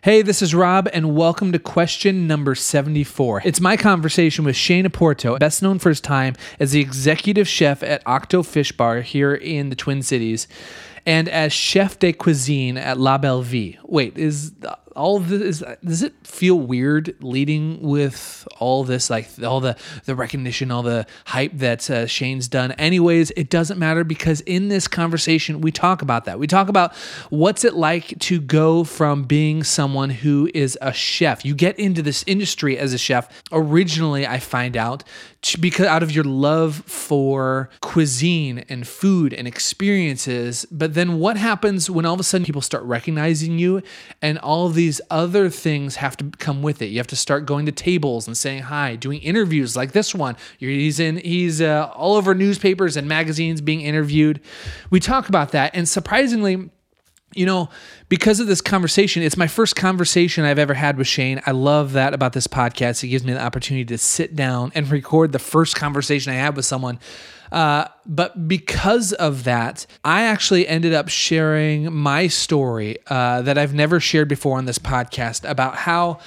Hey, this is Rob, and welcome to question number 74. It's my conversation with Shane Oporto, best known for his time as the executive chef at Octo Fish Bar here in the Twin Cities, and as chef de cuisine at La Belle Vie. Wait, is all this does it feel weird leading with all this like all the the recognition all the hype that uh, shane's done? Anyways it doesn't matter because in this conversation we talk about that. We talk about what's it like to go from being someone who is a chef. You get into this industry as a chef. Originally i find out because out of your love for cuisine and food and experiences but then what happens when all of a sudden people start recognizing you and all these other things have to come with it? You have to start going to tables and saying hi doing interviews like this one. He's in he's uh, all over newspapers and magazines being interviewed. We talk about that and surprisingly you know, because of this conversation, it's my first conversation I've ever had with Shane. I love that about this podcast. It gives me the opportunity to sit down and record the first conversation I had with someone. Uh, but because of that, I actually ended up sharing my story uh, that I've never shared before on this podcast about how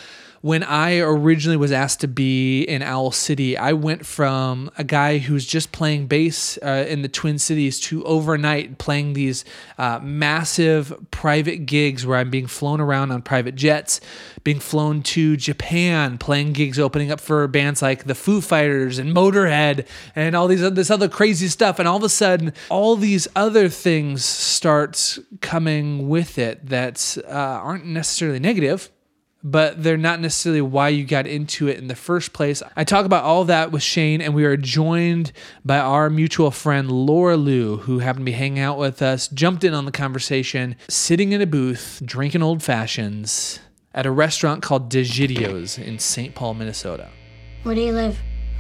when I originally was asked to be in Owl City, I went from a guy who's just playing bass uh, in the Twin Cities to overnight playing these uh, massive private gigs where I'm being flown around on private jets, being flown to Japan, playing gigs opening up for bands like the Foo Fighters and Motorhead and all these this other crazy stuff. And all of a sudden, all these other things start coming with it that uh, aren't necessarily negative but they're not necessarily why you got into it in the first place. I talk about all that with Shane, and we are joined by our mutual friend Laura Lou, who happened to be hanging out with us, jumped in on the conversation, sitting in a booth, drinking old fashions at a restaurant called DeGidio's in St. Paul, Minnesota. Where do you live?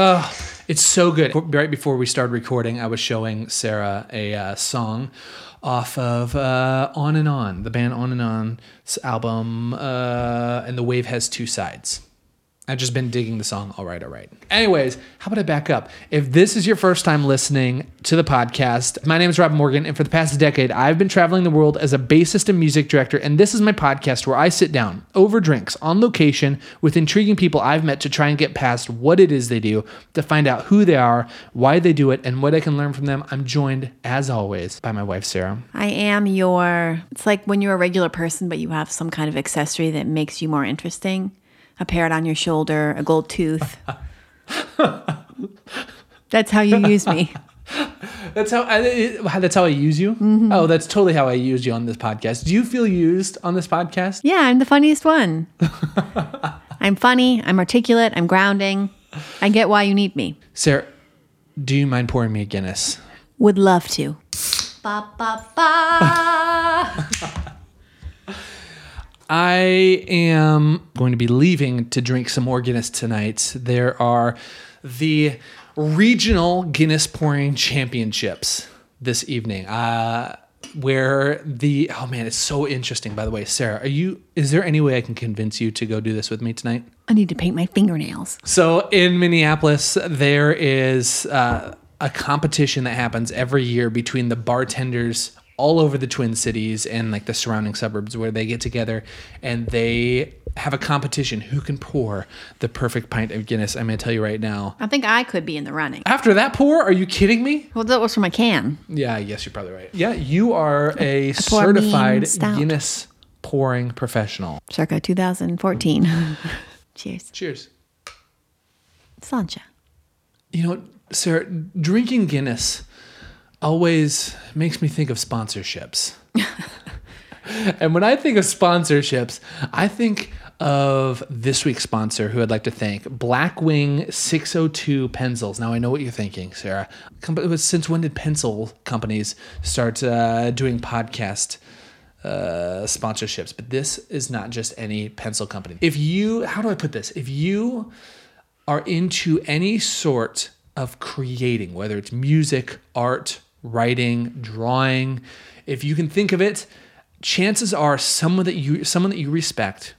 Oh, it's so good. Right before we started recording, I was showing Sarah a uh, song off of uh, On An On, the band On An On's album, uh, and The Wave Has Two Sides. I've just been digging the song. All right, all right. Anyways, how about I back up? If this is your first time listening to the podcast, my name is Rob Morgan, and for the past decade, I've been traveling the world as a bassist and music director. And this is my podcast where I sit down over drinks on location with intriguing people I've met to try and get past what it is they do, to find out who they are, why they do it, and what I can learn from them. I'm joined, as always, by my wife, Sarah. I am your. It's like when you're a regular person, but you have some kind of accessory that makes you more interesting. A parrot on your shoulder, a gold tooth. That's how you use me. That's how I, that's how I use you. Mm-hmm. Oh, that's totally how I use you on this podcast. Do you feel used on this podcast? Yeah, I'm the funniest one. I'm funny. I'm articulate. I'm grounding. I get why you need me. Sarah, do you mind pouring me a Guinness? Would love to. Ba, ba, ba. I am going to be leaving to drink some more Guinness tonight. There are the regional Guinness pouring championships this evening. Uh, where the oh man, it's so interesting. By the way, Sarah, are you? Is there any way I can convince you to go do this with me tonight? I need to paint my fingernails. So in Minneapolis, there is uh, a competition that happens every year between the bartenders all over the Twin Cities and like the surrounding suburbs where they get together and they have a competition who can pour the perfect pint of Guinness. I'm going to tell you right now. I think I could be in the running. After that pour, are you kidding me? Well, that was from a can. Yeah, yes, you're probably right. Yeah, you are a mean certified. Guinness pouring professional. Circa 2014. Cheers. Cheers. Sancha. You know, Sarah, drinking Guinness always makes me think of sponsorships. And when I think of sponsorships, I think of this week's sponsor who I'd like to thank Blackwing 602 Pencils. Now, I know what you're thinking, Sarah. Since when did pencil companies start uh, doing podcast uh, sponsorships? But this is not just any pencil company. If you, how do I put this? If you are into any sort of creating, whether it's music, art, writing, drawing, if you can think of it, chances are someone that you someone that you respect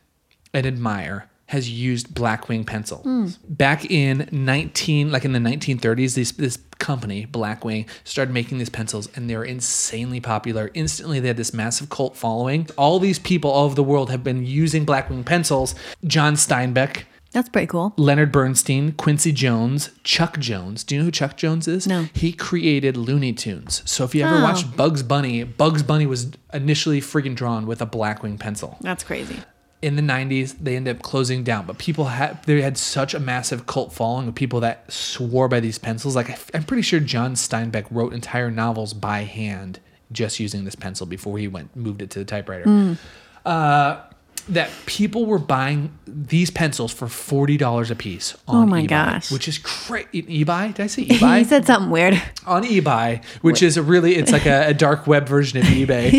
and admire has used Blackwing pencil. Hmm. Back in 19 like in the 1930s this this company Blackwing started making these pencils and they were insanely popular. Instantly they had this massive cult following. All these people all over the world have been using Blackwing pencils. John Steinbeck, That's pretty cool. Leonard Bernstein, Quincy Jones, Chuck Jones. Do you know who Chuck Jones is? No. He created Looney Tunes. So if you ever Oh. watched Bugs Bunny, Bugs Bunny was initially friggin' drawn with a Blackwing pencil. That's crazy. In the 90s, they ended up closing down, but people had they had such a massive cult following of people that swore by these pencils. Like I'm pretty sure John Steinbeck wrote entire novels by hand just using this pencil before he went moved it to the typewriter. Uh, that people were buying these pencils for forty dollars a piece on Oh my eBay, gosh. which is crazy. eBay? Did I say he eBay? said something weird. on eBay, which is a really it's like a, a dark web version of eBay.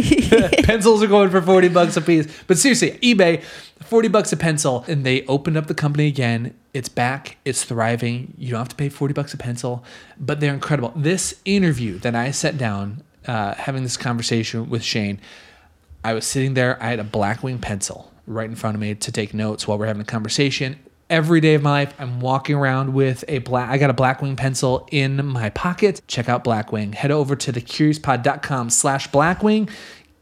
Pencils are going for 40 bucks a piece. But seriously, eBay, 40 bucks a pencil. And they opened up the company again. It's back, it's thriving. You don't have to pay 40 bucks a pencil, but they're incredible. This interview that I sat down uh, having this conversation with Shane, I was sitting there, I had a Blackwing pencil right in front of me to take notes while we're having a conversation. Every day of my life, I'm walking around with a black. I got a Blackwing pencil in my pocket. Check out Blackwing. Head over to thecuriouspod.com/slash Blackwing.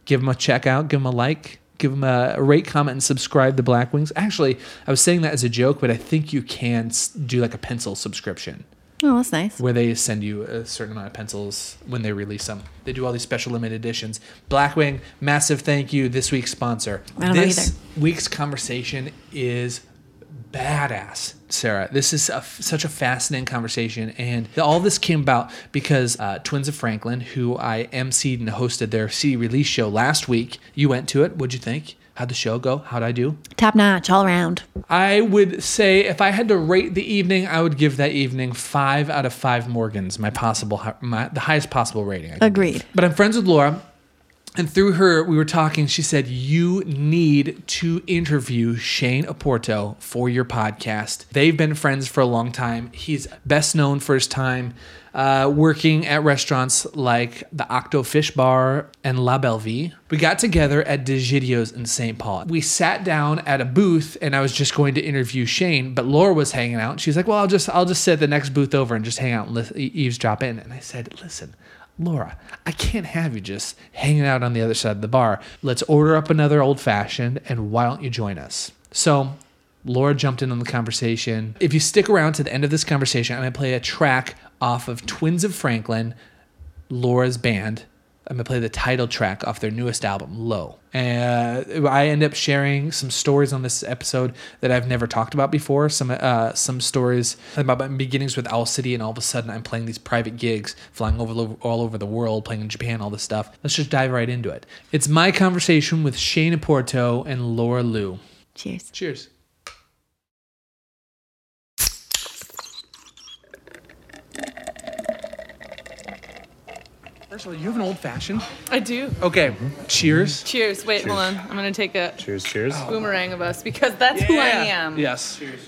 Give them a check out. Give them a like. Give them a, a rate, comment, and subscribe to Blackwings. Actually, I was saying that as a joke, but I think you can do like a pencil subscription Oh, that's nice. where they send you a certain amount of pencils when they release them. They do all these special limited editions. Blackwing, massive thank you. This week's sponsor. I don't know this either. week's conversation is badass, Sarah. This is a, such a fascinating conversation, and all this came about because uh, Twins of Franklin, who I emceed and hosted their CD release show last week. You went to it. What'd you think? How'd the show go? How'd I do? Top notch all around. I would say if I had to rate the evening, I would give that evening five out of five Morgans, my possible, my, the highest possible rating. Agreed. But I'm friends with Laura, and through her, we were talking. She said you need to interview Shane Oporto for your podcast. They've been friends for a long time. He's best known for his time uh, working at restaurants like the Octo Fish Bar and La Belle Vie. We got together at DeGidio's in St. Paul. We sat down at a booth, and I was just going to interview Shane, but Laura was hanging out. She's like, "Well, I'll just I'll just sit the next booth over and just hang out and lis- e- eavesdrop in." And I said, "Listen." Laura, I can't have you just hanging out on the other side of the bar. Let's order up another old fashioned, and why don't you join us? So Laura jumped in on the conversation. If you stick around to the end of this conversation, I'm to play a track off of Twins of Franklin, Laura's band. I'm to play the title track off their newest album, Low. And I end up sharing some stories on this episode that I've never talked about before. Some uh, some stories about my beginnings with Owl City, and all of a sudden I'm playing these private gigs, flying over all over the world, playing in Japan, all this stuff. Let's just dive right into it. It's my conversation with Shane Porto and Laura Liu. Cheers. Cheers. First of all, you have an old fashioned. I do. Okay. Cheers. Cheers. Wait, hold on. I'm gonna take a Cheers, cheers. boomerang of us because that's who I am. Yes. Cheers.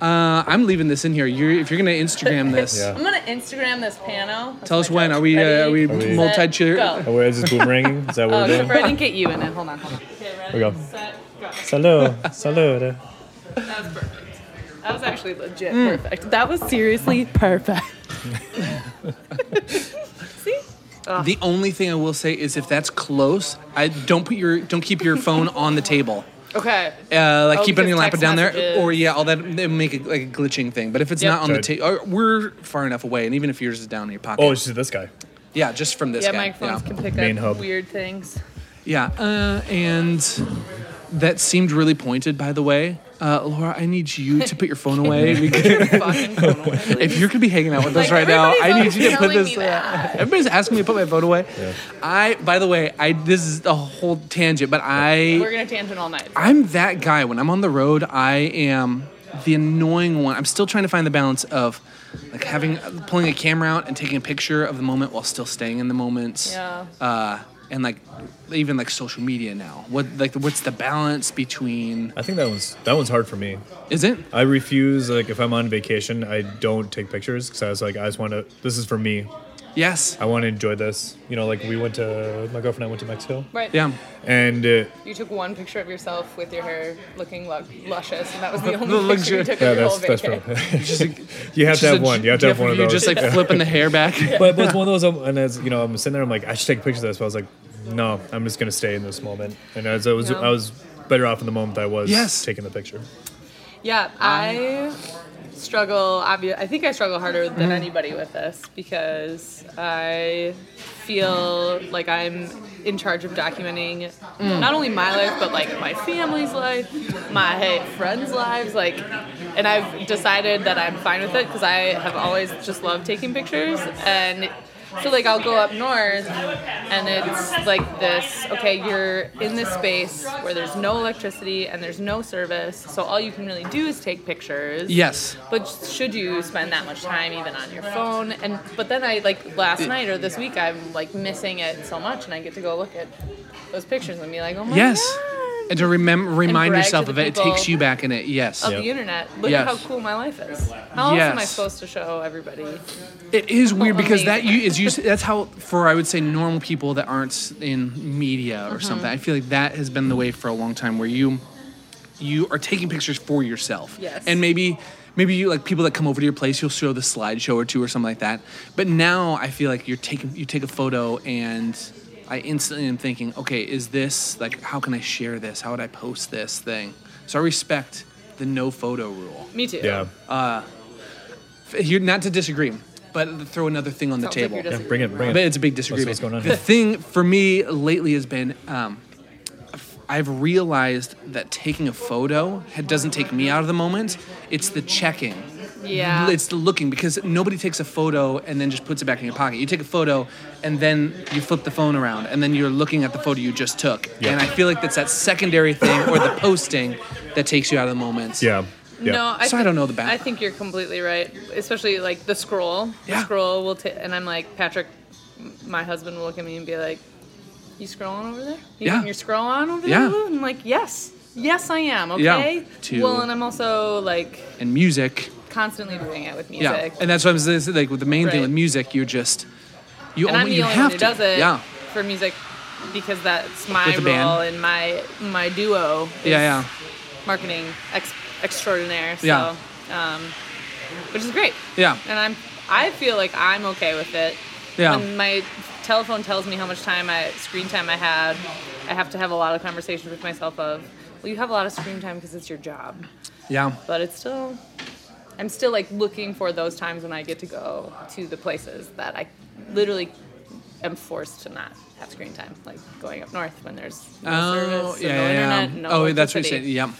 Uh, I'm leaving this in here. You're, if you're gonna Instagram this, Yeah. I'm gonna Instagram this piano. That's tell us my when. joke. Are we? Uh, are we, Ready, we- multi set, cheer? Go. Oh, wait, is this boomeranging? Is that what Oh, we're except for I doing? didn't get you in it. Hold on, hold on. Okay, ready? we go. Set, go. Salud, salud. That was perfect. That was actually legit perfect. That was seriously perfect. See? The only thing I will say is if that's close, I don't put your don't keep your phone on the table. Okay. Uh, like Oh, keep it on your lap text down there, or yeah, all that they make it like a glitching thing. But if it's Yep. not on the table, we're far enough away, and even if yours is down in your pocket, Oh, it's just this guy. yeah, just from this Yeah, guy. microphones yeah. can pick Main up hub. weird things. Yeah, uh, and that seemed really pointed, by the way. Uh, Laura, I need you to put your phone away. because Fucking phone away, if you're gonna be hanging out with us Like, right now, I need you to put telling this. me Uh, that. everybody's asking me to put my phone away. I, by the way, I this is a whole tangent, but I We're gonna tangent all night. I'm that guy. When I'm on the road, I am the annoying one. I'm still trying to find the balance of like having pulling a camera out and taking a picture of the moment while still staying in the moment. Yeah. Uh, and like even like social media now. What like what's the balance between? I think that one's that one's hard for me. Is it? I refuse like if I'm on vacation, I don't take pictures because I was like I just want to. This is for me. Yes. I want to enjoy this. You know, like we went to my girlfriend and I went to Mexico, Right. Yeah. and uh, You took one picture of yourself with your hair looking lu- luscious, and that was the The only picture you took yeah, of your that's whole that's vacation. real. Just, you have to have a- one. You have to have one of You're those. just like flipping the hair back. but, but it's one of those, um, and as you know, I'm sitting there, I'm like, I should take a picture of this. But I was like, no, I'm just gonna stay in this moment. And as I was, Yeah. I was better off in the moment I was Yes. taking the picture. Yeah, I struggle. Obvi- I think I struggle harder than mm-hmm. anybody with this because I feel like I'm in charge of documenting mm. not only my life but like my family's life, my friends' lives. Like, and I've decided that I'm fine with it because I have always just loved taking pictures and. So like I'll go up north and it's like this okay you're in this space where there's no electricity and there's no service so all you can really do is take pictures Yes. but should you spend that much time even on your phone and but then I like last night or this week I'm like missing it so much and I get to go look at those pictures and be like oh my Yes. god And to remember, remind yourself to of it. It takes you back in it. Yes. of Yeah. the internet look Yes. at how cool my life is how else am I supposed to show everybody It is weird because that you is used. That's how for I would say normal people that aren't in media or uh-huh. something. I feel like that has been the way for a long time, where you you are taking pictures for yourself. Yes. And maybe maybe you like people that come over to your place, you'll show the slideshow or two or something like that. But now I feel like you're taking you take a photo and I instantly am thinking, okay, is this like how can I share this? How would I post this thing? So I respect the no photo rule. me too Yeah, You're not to disagree, but throw another thing on the Sounds like table. you're yeah. Bring it, bring But it. it's a big disagreement. what's going on the thing for me lately has been um, I've realized that taking a photo doesn't take me out of the moment. It's the checking. Yeah. It's the looking because nobody takes a photo and then just puts it back in your pocket. You take a photo and then you flip the phone around and then you're looking at the photo you just took. Yeah. And I feel like that's that secondary thing or the posting that takes you out of the moment. Yeah, yeah. No, I So I don't know the back. I think you're completely right, especially like the scroll. The Yeah. scroll will take, and I'm like Patrick, my husband will look at me and be like, "You scrolling over there? You Yeah. getting your scroll on over there?" Lou?" And I'm like, "Yes, yes, I am." Okay. Yeah. Okay. To- Well, and I'm also like And music. Constantly doing it with music. Yeah. And that's what I'm saying. Like with the main thing with music, you're just you and I'm the only have one who to. does it Yeah. for music because that's my band. role in my my duo. is Yeah, yeah. Marketing ex- extraordinaire. So, Yeah. um, which is great. Yeah. And I'm I feel like I'm okay with it. Yeah. When my telephone tells me how much time I screen time I had, I have to have a lot of conversations with myself of, well, you have a lot of screen time because it's your job, Yeah. but it's still. I'm still like looking for those times when I get to go to the places that I literally am forced to not have screen time, like going up north when there's no Oh, service, yeah, no yeah, internet, no oh, that's what you're saying. Yeah.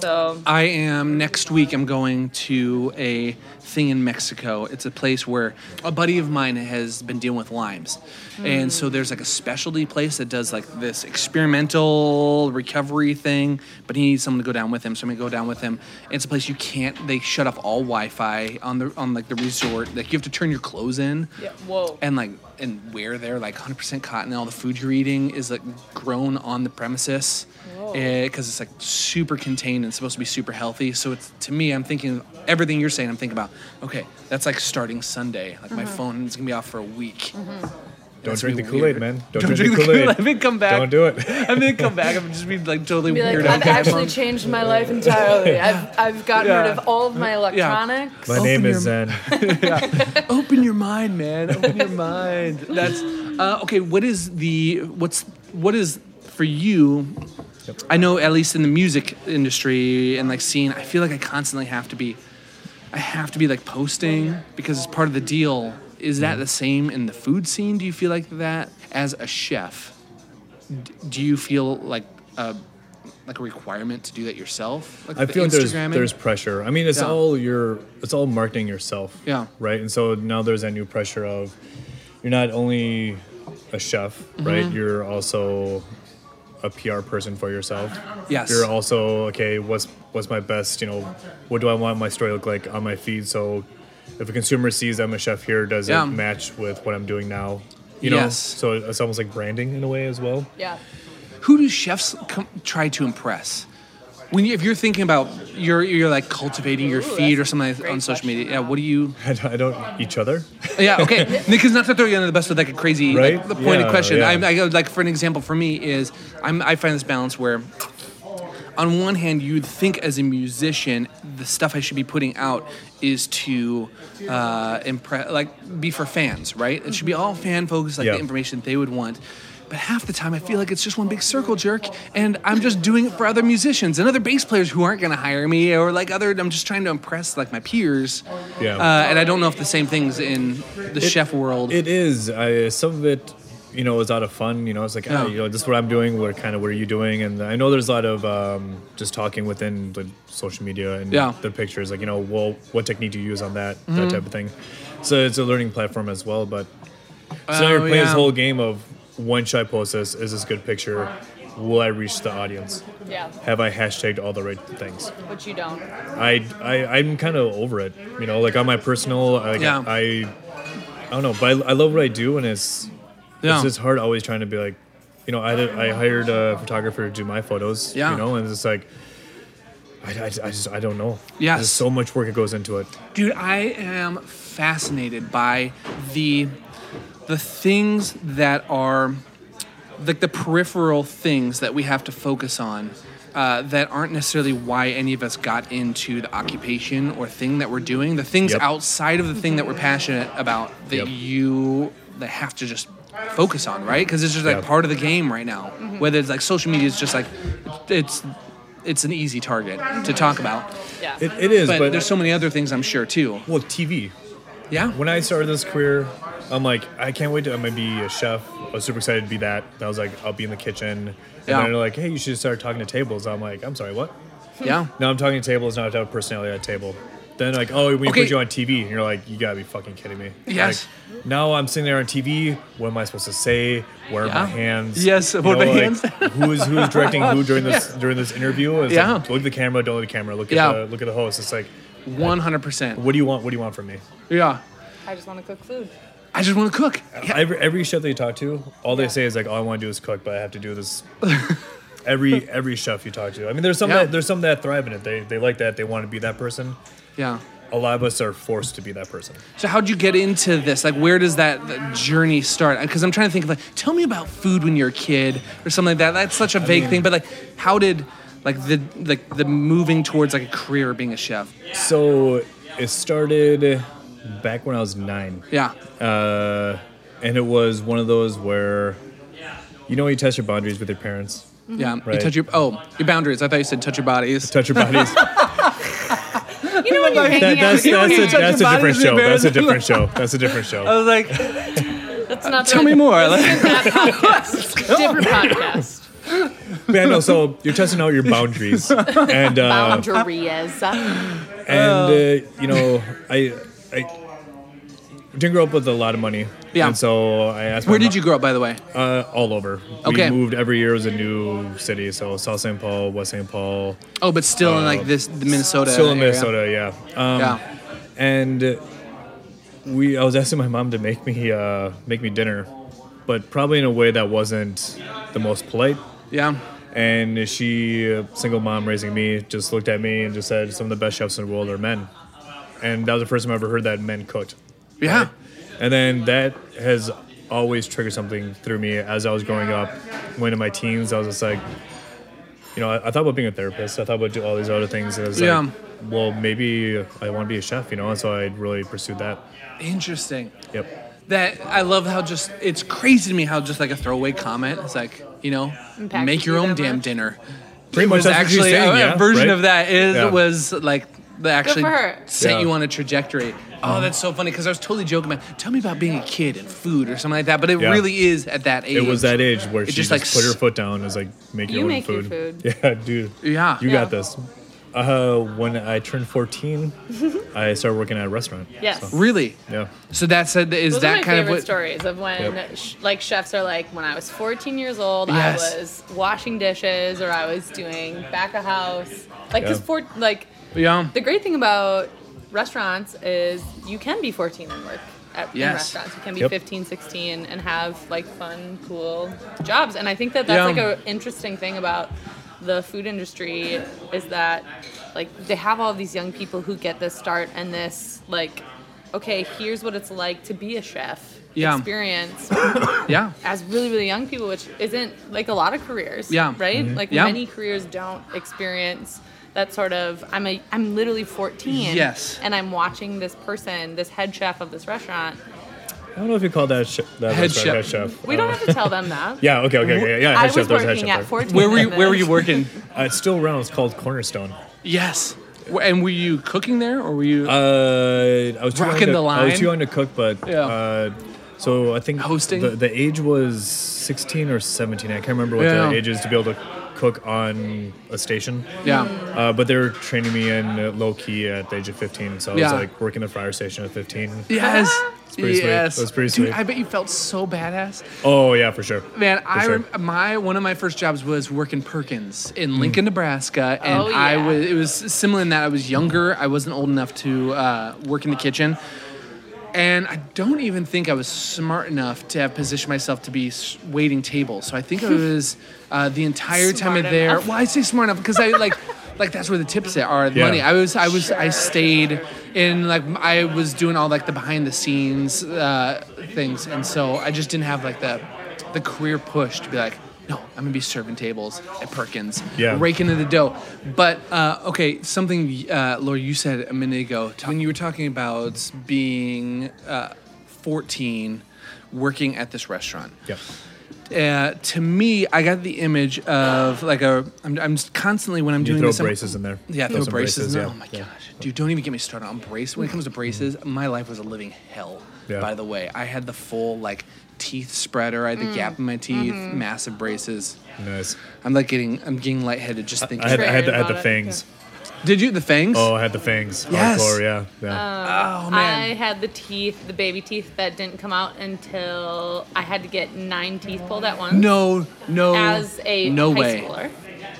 So I am next week. I'm going to a thing in Mexico. It's a place where a buddy of mine has been dealing with limes, and so there's like a specialty place that does like this experimental recovery thing. But he needs someone to go down with him, so I'm gonna go down with him. It's a place you can't. They shut off all Wi-Fi on the on like the resort. Like you have to turn your clothes in. yeah, whoa. and like and where they're like 100% cotton and all the food you're eating is like grown on the premises because eh, it's like super contained and supposed to be super healthy so it's to me i'm thinking everything you're saying i'm thinking about okay that's like starting sunday like my phone is gonna be off for a week Don't That's drink the gonna be Kool Aid, weird. man. Don't, drink, the Kool Aid. i'm gonna come back Don't do it. i'm gonna come back i'm just be like totally be like, weird I've actually changed my life entirely. I've, I've gotten Yeah. rid of all of my electronics. My name is your- Zen. open your mind, man. Open your mind. That's uh, okay. What is the what's what is for you? I know at least in the music industry and like scene, I feel like I constantly have to be, I have to be like posting because it's part of the deal. Is that the same in the food scene? Do you feel like that as a chef? Do you feel like uh, like a requirement to do that yourself? Like I feel like there's there's pressure. I mean, it's Yeah. all your it's all marketing yourself. Yeah. Right. And so now there's that new pressure of you're not only a chef, Mm-hmm. right? You're also a PR person for yourself. Yes. You're also okay. What's what's my best? You know, what do I want my story to look like on my feed? So if a consumer sees I'm a chef here, does Yeah. it match with what I'm doing now? You know. Yes. So it's almost like branding in a way as well. Yeah. Who do chefs com- try to impress? When you, if you're thinking about you're you're like cultivating your feed or something like on social media, yeah. What do you? I don't, I don't each other. Yeah, okay. Because not to throw you under the bus with like a crazy, Right? like, the pointed Yeah, question. yeah. I'm, I like for an example for me is I'm I find this balance where, on one hand, you'd think as a musician the stuff I should be putting out is to uh, impress, like be for fans, right? It should be all fan focused, like Yeah. the information they would want. But half the time, I feel like it's just one big circle jerk, and I'm just doing it for other musicians and other bass players who aren't going to hire me, or like other. I'm just trying to impress like my peers. Yeah. Uh, and I don't know if the same things in the chef world. It is. I some of it, you know, is out of fun. You know, it's like, Yeah. ah, you know, this is what I'm doing. What kind of what are you doing? And I know there's a lot of um, just talking within the social media and Yeah. the pictures. Like, you know, well, what technique do you use on that Mm-hmm. that type of thing. So it's a learning platform as well. But so now you're Oh, playing this whole game of when should I post this? Is this a good picture? Will I reach the audience? Yeah. Have I hashtagged all the right things? But you don't. I, I I'm kind of over it. You know, like on my personal, like Yeah. I, I don't know, but I, I love what I do, and it's Yeah. it's just hard always trying to be like, you know, I did, I hired a photographer to do my photos. Yeah. You know, and it's like. I, I, I just I don't know. Yeah, There's so much work that goes into it. Dude, I am fascinated by the the things that are like the peripheral things that we have to focus on uh, that aren't necessarily why any of us got into the occupation or thing that we're doing. The things Yep. outside of the thing that we're passionate about that Yep. you that have to just focus on, right? Because it's just like Yeah. part of the game right now. Whether it's like social media is just like it's it's an easy target to talk about. Yeah. It, it is, But, but, there's so many other things I'm sure too. well TV. Yeah. When I started this career, I'm like, I can't wait to I'm gonna be a chef. I was super excited to be that. I was like, I'll be in the kitchen. And Yeah. then they're like, hey, you should start talking to tables. I'm like, I'm sorry, what? Yeah. Now I'm talking to tables. Now I have to have a personality at a table. Then like, oh, we Okay. put you on TV, and you're like, you gotta be fucking kidding me. Yes. Like, now I'm sitting there on TV. What am I supposed to say? Where are Yeah. my hands? Yes, You what are know, my like, hands? who's who's directing who during this during this interview? It's Yeah. Like, look at the camera. Don't look at the camera. Look at Yeah. the look at the host. It's like, One hundred percent. what do you want? What do you want from me? Yeah. I just want to cook food. I just want to cook. Yeah. Every, every chef that you talk to, all they say is like, all I want to do is cook, but I have to do this. every every chef you talk to. I mean, there's some Yeah. that there's some that thrive in it. They they like that. They want to be that person. Yeah. A lot of us are forced to be that person. So how'd you get into this? Like, where does that that journey start? Because I'm trying to think of like, tell me about food when you're a kid or something like that. That's such a vague thing. But like, how did like the like the moving towards like a career being a chef? So it started back when I was nine, Yeah. uh, and it was one of those where, you know, you test your boundaries with your parents, Yeah. You touch your oh your boundaries. I thought you said touch your bodies. touch your bodies. You know when you're hanging That, out that's with your that's a, that's a different show. That's a different show. That's a different show. I was like, That's not tell the- me more. Like, That podcast. Different podcast. yeah, no. So you're testing out your boundaries, and uh, Boundaries. and uh, you know, I I didn't grow up with a lot of money. Yeah. And so I asked. my where did mom- you grow up, by the way? Uh, all over. Okay. We moved every year. It was a new city. So South St. Paul, West St. Paul. Oh, but still in like this the Minnesota. Still in area. Minnesota, yeah. Um, Yeah. And we, I was asking my mom to make me, uh, make me dinner, but probably in a way that wasn't the most polite. Yeah. And she, a single mom raising me, just looked at me and just said, "Some of the best chefs in the world are men." And that was the first time I ever heard that men cooked. Yeah. And then that has always triggered something through me as I was growing up. When in my teens, I was just like, you know, I, I thought about being a therapist. I thought about do all these other things. And I was Yeah. like, well, maybe I want to be a chef, you know? And so I really pursued that. Interesting. Yep. That I love how just it's crazy to me how just like a throwaway comment. It's like you know, Impacted make your you own damn much? dinner. Pretty It much was that's what she's actually saying, a, a yeah, version right? of that is Yeah. was like that actually for her. sent Yeah. you on a trajectory. Oh, that's so funny because I was totally joking about. Tell me about being a kid and food or something like that. But it Yeah. really is at that age. It was that age where It she just, just, like, put her foot down and was like, make your You own make your food. food. Yeah, dude. Yeah. You Yeah. got this. Uh, when I turned 14, I started working at a restaurant. Yes. So, Really. yeah. So that's a, is Those are that my kind of what? stories of when Yep. sh- like chefs are like when I was 14 years old Yes. I was washing dishes or I was doing back of house like Yeah. because for like Yeah. the great thing about restaurants is you can be 14 and work at in restaurants you can be Yep. 15 16 and have like fun cool jobs and I think that that's Yeah. like a interesting thing about the food industry is that like they have all these young people who get this start and this like okay here's what it's like to be a chef Yeah. experience Yeah. as really really young people which isn't like a lot of careers Yeah. right mm-hmm. like Yeah. many careers don't experience that sort of i'm a i'm literally 14 Yes. and i'm watching this person this head chef of this restaurant I don't know if you call that, sh- that Head chef. head chef. we don't have to tell them that Yeah, okay, okay, okay. Yeah, i head was chef. There's a head working chef. at 14 Where were you? Where were you working? Uh, it's still around. It's called Cornerstone. yes. And were you cooking there, or were you? Uh, I was too Rocking young to, the I line? was too young to cook, but Yeah. uh, so I think Hosting? The, the age was 16 or 17. I can't remember what Yeah. the age is to be able to cook on a station. yeah. Uh, but they were training me in low key at the age of 15. So I Yeah. was like working the fryer station at 15. Yes. pretty sweet. yes. It was pretty Dude, sweet. I bet you felt so badass. Oh yeah, for sure. Man, I sure. rem- my one of my first jobs was working Perkins in Lincoln, Nebraska, and Oh, I was it was similar in that I was younger. I wasn't old enough to uh, work in the kitchen, and I don't even think I was smart enough to have positioned myself to be waiting tables. So I think I was uh, the entire time Smart of there. enough. Well, I say smart enough because I like. Like that's where the tips are, the Yeah. money. I was, I was, I stayed in like I was doing all like the behind the scenes uh, things, and so I just didn't have like the the career push to be like, no, I'm gonna be serving tables at Perkins, Yeah. raking in the dough. But uh, okay, something, uh, Laura, you said a minute ago when you were talking about being uh, 14, working at this restaurant. Yeah. Uh, to me, I got the image of like a. I'm, I'm constantly when I'm You doing throw this. I'm- braces in there. yeah, Throw throw braces. in there. yeah. Oh my Yeah. gosh, dude! Don't even get me started on braces. When it comes to braces, my life was a living hell. Yeah. By the way, I had the full like teeth spreader. I had the Mm. gap in my teeth, Mm-hmm. massive braces. Nice. I'm like getting, I'm getting lightheaded just thinking. I had, I had, the, I had the it, fangs. Did you the fangs? Oh, I had the fangs. Yes. Hardcore, yeah. yeah. Oh, man. I had the teeth, the baby teeth that didn't come out until I had to get nine teeth pulled at once. no, no. As a no high way. schooler.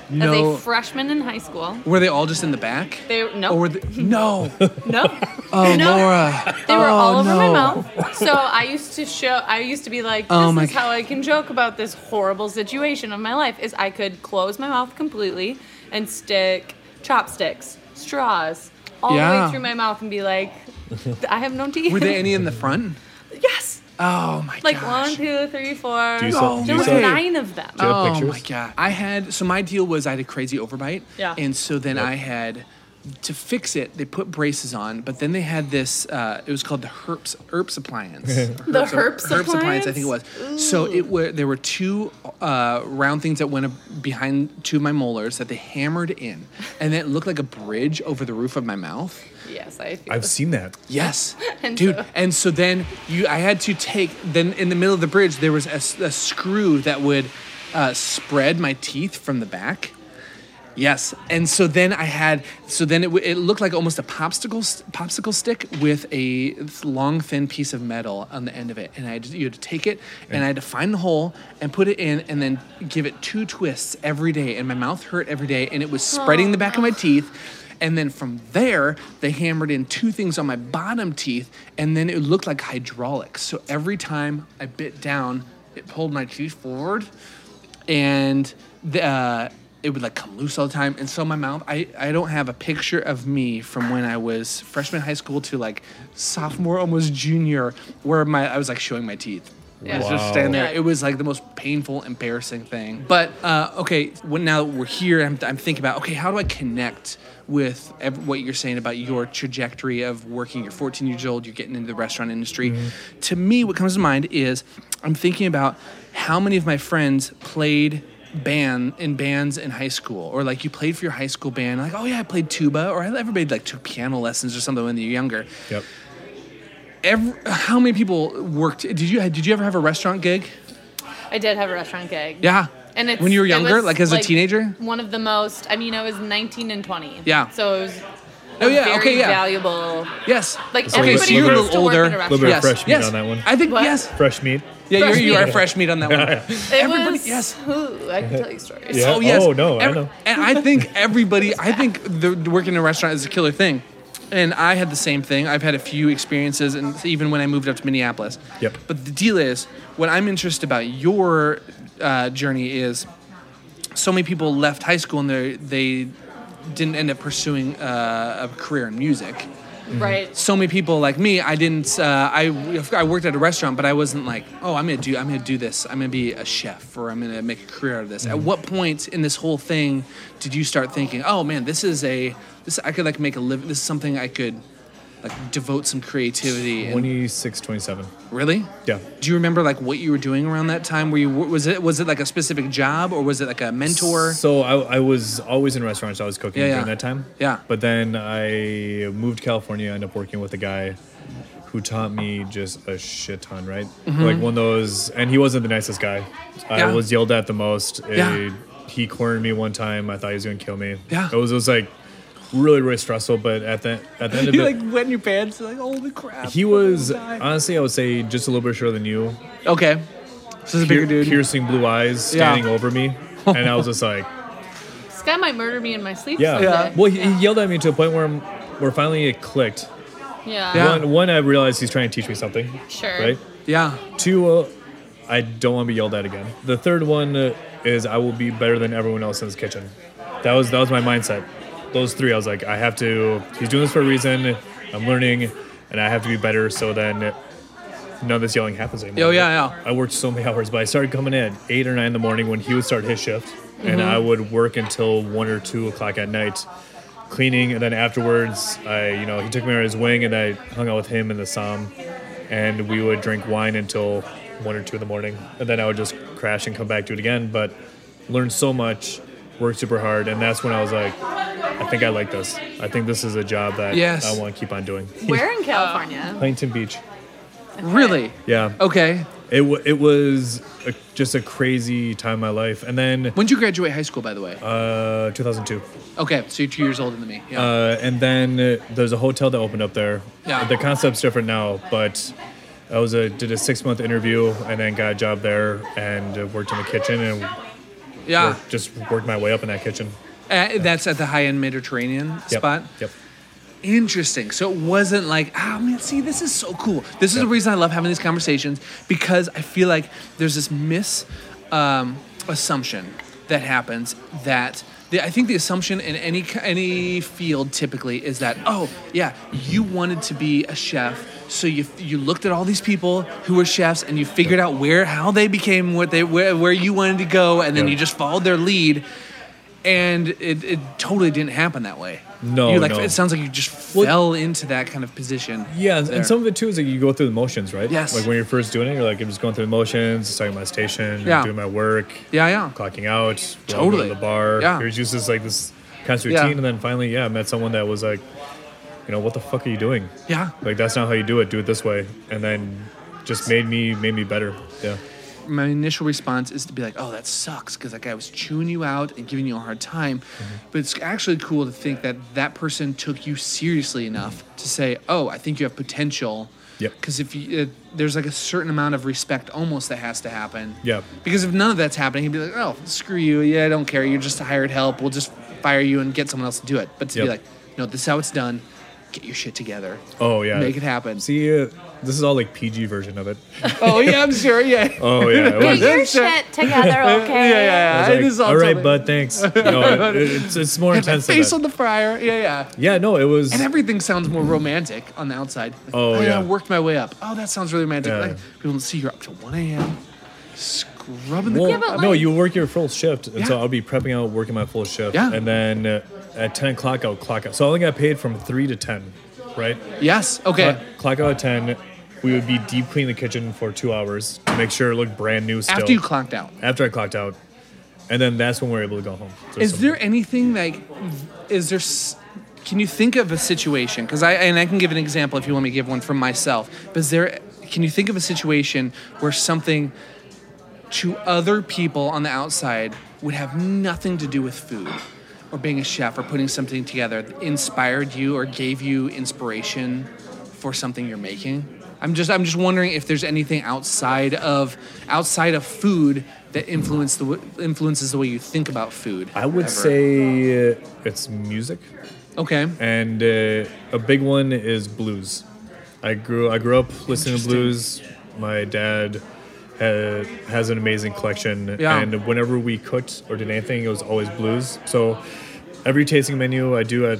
No. As a freshman in high school. Were they all just in the back? They no Or were they, no. no. Oh, No. Laura. They were Oh, all over my mouth. So I used to show I used to be like, oh this Oh, my is how I can joke about this horrible situation of my life is I could close my mouth completely and stick chopsticks, straws, all the way through my mouth and be like, I have no teeth. Were there any in the front? yes. Oh my god. Like gosh. one, two, three, four. Do you sell- do there you was sell- nine of them. Do you have Oh pictures? my god! I had so my deal was I had a crazy overbite. Yeah. And so then I had to fix it. They put braces on, but then they had this. Uh, it was called the Herbst Herbst appliance. The Herbst appliance, I think it was. So it were there were two uh, round things that went behind two of my molars that they hammered in, and then it looked like a bridge over the roof of my mouth. Yes, I feel I've seen that. Yes, And dude. so- and so then you, I had to take. Then in the middle of the bridge, there was a screw that would uh, spread my teeth from the back. Yes, and so then I had. So then it, it looked like almost a popsicle popsicle stick with a long thin piece of metal on the end of it, and I had to, you had to take it and I had to find the hole and put it in, and then give it two twists every day, and my mouth hurt every day, and it was spreading the back of my teeth. And then from there, they hammered in two things on my bottom teeth, and then it looked like hydraulics. So every time I bit down, it pulled my teeth forward, and the, uh, it would like come loose all the time. And so my mouth, I, I don't have a picture of me from when I was freshman high school to like sophomore, almost junior, where my I was like showing my teeth. I was just Wow. standing there. It was like the most painful, embarrassing thing. But uh, okay, when now that we're here, I'm, I'm thinking about okay, how do I connect with ev- what you're saying about your trajectory of working? You're 14 years old. You're getting into the restaurant industry. To me, what comes to mind is I'm thinking about how many of my friends played band in bands in high school, or like you played for your high school band, like oh yeah, I played tuba, or I ever made like took piano lessons or something when you're younger. Yep. Every, how many people worked? Did you did you ever have a restaurant gig? I did have a restaurant gig. Yeah. And it's, when you were younger, like as a teenager. one of the most. I mean, I was 19 and 20. Yeah. So it was. Oh, yeah, Very okay, yeah. valuable. Yes. Like So everybody okay, so you're a little to work older, in a little Little bit restaurant. of fresh meat yes. on that one. I think What? yes. fresh meat. Yeah, Fresh you're, you are fresh meat on that one. It Everybody- was. yes. Ooh, I can tell you stories. Yeah. Oh yes. Oh, no, I Every- know. And I think everybody. I think the, the working in a restaurant is a killer thing. And I had the same thing. I've had a few experiences, and even when I moved up to Minneapolis. Yep. But the deal is, what I'm interested about your uh, journey is, so many people left high school and they they didn't end up pursuing uh, a career in music. Right. so many people like me i didn't uh, I, I worked at a restaurant but i wasn't like oh i'm gonna do i'm gonna do this i'm gonna be a chef or i'm gonna make a career out of this at what point in this whole thing did you start thinking oh man this is a this i could like make a living this is something i could like devote some creativity and 26, 27. really Yeah. do you remember like what you were doing around that time were you was it was it like a specific job or was it like a mentor So I, I was always in restaurants. I was cooking Yeah, yeah. during that time. Yeah. But then I moved to California. Ended up working with a guy who taught me just a shit ton. Right. Like one of those, and he wasn't the nicest guy. Mm-hmm. Yeah. I was yelled at the most. Yeah. He cornered me one time. I thought he was gonna kill me. Yeah. It was it was like really really stressful. But at the at the end of it, you it, like wetting your pants like holy crap he was honestly I would say just a little bit shorter than you. okay so this is a bigger Pier- dude piercing blue eyes Yeah. standing over me, and I was just like. This guy might murder me in my sleep. Yeah. someday. Well, he, he yelled at me to a point where I'm, where finally it clicked. Yeah. Yeah. One, one, I realized he's trying to teach me something. Sure. Right. yeah Two, uh, I don't want to be yelled at again. The third one uh, is I will be better than everyone else in this kitchen. That was that was my mindset. Those three, I was like, I have to. He's doing this for a reason. I'm learning, and I have to be better. So then, none of this yelling happens anymore. Oh, yeah, yeah. I worked so many hours, but I started coming in at eight or nine in the morning when he would start his shift, and Mm-hmm. I would work until one or two o'clock at night, cleaning, and then afterwards, I, you know, he took me under his wing, and I hung out with him in the Somme, and we would drink wine until one or two in the morning, and then I would just crash and come back to it again. But learned so much, worked super hard, and that's when I was like, I think I like this. I think this is a job that Yes. I want to keep on doing. Where in California? Huntington Beach. really Yeah. okay It, w- it was a, just a crazy time in my life. And then When did you graduate high school, by the way? uh, 2002. okay, so you're two years older than me. Yeah. Uh, and then uh, there's a hotel that opened up there. Yeah. The concept's different now, but I was a, did a six month interview and then got a job there and uh, worked in the kitchen and yeah. worked, just worked my way up in that kitchen. Uh, that's at the high end Mediterranean Yep. spot. Yep. Interesting. So it wasn't like, ah, man, see, this is so cool. This is Yep. the reason I love having these conversations because I feel like there's this mis um, assumption that happens that the, I think the assumption in any any field typically is that oh yeah you wanted to be a chef so you you looked at all these people who were chefs and you figured out where how they became what they where, where you wanted to go and then Yep. you just followed their lead and it, it totally didn't happen that way. No, you like no. it sounds like you just Well- fell into that kind of position. Yeah, and- there. and some of it too is like you go through the motions, right? Yes. Like when you're first doing it, you're like, I'm just going through the motions, starting my station, Yeah. doing my work, yeah, yeah, clocking out, Totally. the bar. Yeah. Here's just this like this constant Yeah. routine, and then finally, yeah, I met someone that was like, you know, what the fuck are you doing? yeah. Like that's not how you do it. Do it this way, and then just made me made me better. Yeah. My initial response is to be like, "Oh, that sucks," because that guy was chewing you out and giving you a hard time. Mm-hmm. But it's actually cool to think that that person took you seriously enough to say, "Oh, I think you have potential." Yep. Because if you, uh, there's like a certain amount of respect almost that has to happen. Yep. Because if none of that's happening, he'd be like, "Oh, screw you. Yeah, I don't care. You're just a hired help. We'll just fire you and get someone else to do it." But to be like, "No, this is how it's done. Get your shit together. Oh yeah. Make it happen." See, uh, this is all like PG version of it. oh yeah, I'm sure. Yeah. Oh yeah. Get was, your shit together, okay? Yeah, yeah, I was yeah. like, This all all right, totally- bud. Thanks. No, it, it's it's more intense. face on the fryer. Yeah, yeah. yeah. No, it was. And everything sounds more romantic on the outside. Like, Oh, yeah. I worked my way up. Oh, that sounds really romantic. Yeah. Like people don't see you're up to 1 a.m. scrubbing the. Well, but no, you work your full shift, and so I'll be prepping out, working my full shift, Yeah. and then uh, at ten o'clock I'll clock out. So I only got paid from three to ten, right? yes. Okay. Clock, clock out at ten. We would be deep cleaning the kitchen for two hours to make sure it looked brand new. Still, After you clocked out. after I clocked out, and then that's when we're able to go home. So Is some- there anything like, is there, s- can you think of a situation? Because I, and I can give an example if you want me to give one from myself. But is there, can you think of a situation where something to other people on the outside would have nothing to do with food or being a chef or putting something together that inspired you or gave you inspiration for something you're making? I'm just I'm just wondering if there's anything outside of outside of food that influence the influences the way you think about food. I would ever. say uh, it's music. okay. and uh, a big one is blues. I grew I grew up listening to blues. My dad ha has an amazing collection, Yeah. and whenever we cooked or did anything, it was always blues. So every tasting menu I do at,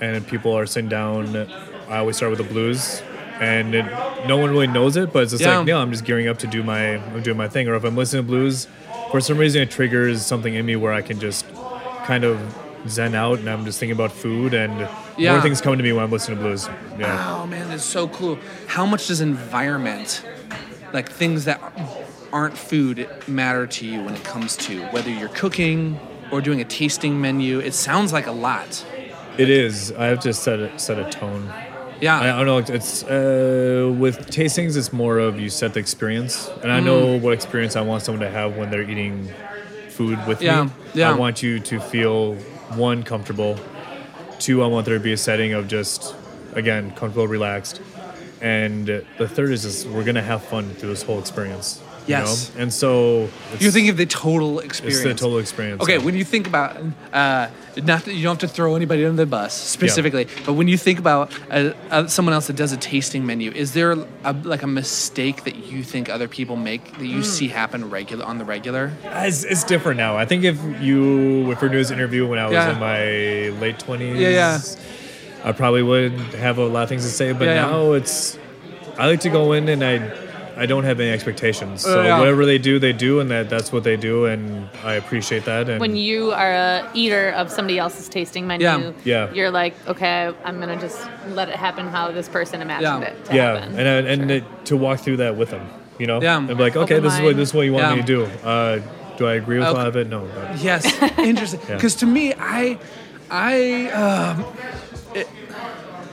and people are sitting down, I always start with the blues. And it, no one really knows it, but it's just Yeah. like, yeah, I'm just gearing up to do my, I'm doing my thing. Or if I'm listening to blues, for some reason it triggers something in me where I can just kind of zen out and I'm just thinking about food and Yeah. more things come to me when I'm listening to blues. Yeah. Oh man, that's so cool. How much does environment, like things that aren't food, matter to you when it comes to whether you're cooking or doing a tasting menu? It sounds like a lot. It is. I have to set a, set a tone. Yeah. I, I don't know. It's uh, with tastings. It's more of you set the experience, and I Mm. know what experience I want someone to have when they're eating food with Yeah, me. yeah. I want you to feel one comfortable. Two, I want there to be a setting of just again comfortable, relaxed, and the third is just we're gonna have fun through this whole experience. You Yes. know? and so You're thinking of the total experience. it's the total experience. Okay, yeah. when you think about, uh, not that you don't have to throw anybody under the bus specifically, but when you think about uh, uh, someone else that does a tasting menu, is there a, like a mistake that you think other people make that you see happen regular on the regular? It's, it's different now. I think if you, if we're doing this interview when I was Yeah. in my late twenties, Yeah, yeah. I probably would have a lot of things to say. But Yeah, yeah. now it's, I like to go in and I, I don't have any expectations. So yeah. whatever they do, they do, and that that's what they do, and I appreciate that. And When you are a eater of somebody else's tasting menu, Yeah. Yeah. you're like, okay, I'm gonna just let it happen how this person imagined Yeah. it to yeah, happen. and I, and it, to walk through that with them, you know, Yeah. and be like, okay, Open this is what this is what you want Yeah. me to do. Uh, do I agree with a Okay. lot of it? No. but- Yes, interesting. Yeah. Because to me, I, I, um, it,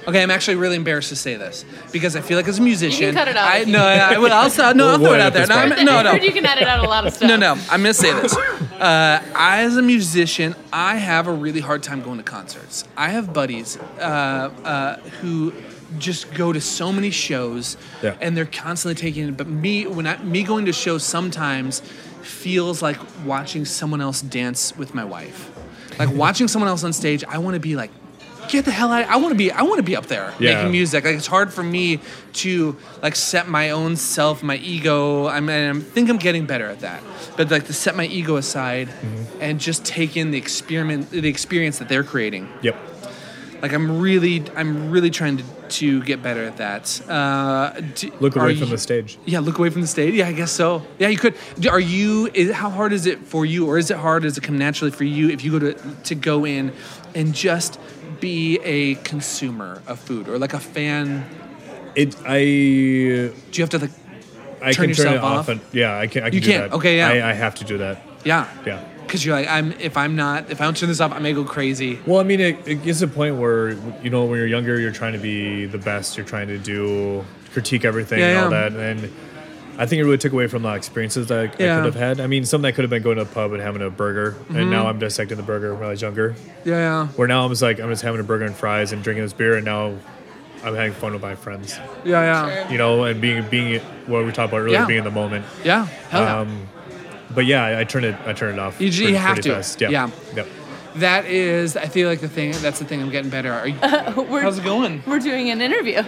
okay, I'm actually really embarrassed to say this because I feel like as a musician, cut it out I no, I will. I'll, no, We'll- I'll throw it out there. No. I'm- no, no. you can edit out a lot of stuff. No, no, I'm gonna say this. Uh, I, as a musician, I have a really hard time going to concerts. I have buddies uh, uh, who just go to so many shows, Yeah. and they're constantly taking it. But me, when I, me going to shows sometimes feels like watching someone else dance with my wife. Like watching someone else on stage, I want to be like. Get the hell out! I want to be. I want to be up there Yeah. making music. Like it's hard for me to like set my own self, my ego. I mean, I think I'm getting better at that. But like to set my ego aside Mm-hmm. and just take in the experiment, the experience that they're creating. Yep. Like I'm really, I'm really trying to, to get better at that. Uh, do- Look away from you- the stage. Yeah, look away from the stage. Yeah, I guess so. Yeah, you could. Do- Are you? Is, how hard is it for you, or is it hard? Does it come naturally for you if you go to to go in and just be a consumer of food, or like a fan? It. I. Do you have to like? I Turn can turn it off. off? And, yeah, I can. I can You do can't. that. Okay, yeah. I, I have to do that. Yeah. Yeah. Because you're like, I'm. If I'm not, if I don't turn this off, I may go crazy. Well, I mean, it, it gets to a point where you know when you're younger, you're trying to be the best. You're trying to do critique everything Yeah, and all yeah. that, and I think it really took away from the experiences that I, I could have had. I mean, something that could have been going to a pub and having a burger, Mm-hmm. and now I'm dissecting the burger when I was younger. Yeah, yeah, Where now I'm just like I'm just having a burger and fries and drinking this beer, and now I'm having fun with my friends. yeah, yeah, You know, and being being what we talked about earlier, Yeah. being in the moment. yeah. Hell yeah. Um, but yeah, I, I turn it I turn it off. You ju- you pretty- have pretty to. Fast. Yeah. Yeah. Yep. that is. I feel like the thing. That's the thing. I'm getting better. Are you, We're, how's it going? we're doing an interview.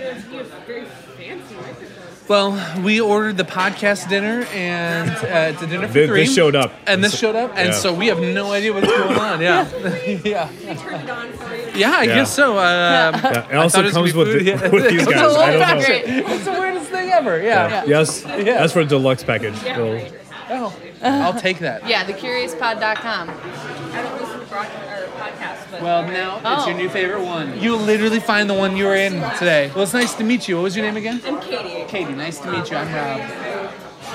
Well, we ordered the podcast dinner, and uh, it's a dinner for This- three. this showed up. and this showed up, and Yeah. so we have no idea what's going on. Yeah, yeah. turned on Yeah, I Yeah. guess so. Uh, Yeah, it thought also it was comes gonna with, be the, yeah. with these It's a guys. I don't know. Great. it's the weirdest thing ever. Yeah. Yes, that's for a deluxe package. Well, Oh, I'll take that. Yeah, thecuriouspod.com. Well, now it's Oh. your new favorite one. You literally find the one you were in today. Well, it's nice to meet you. What was your name again? I'm Katie. Katie. Nice to meet you. I'm Rob.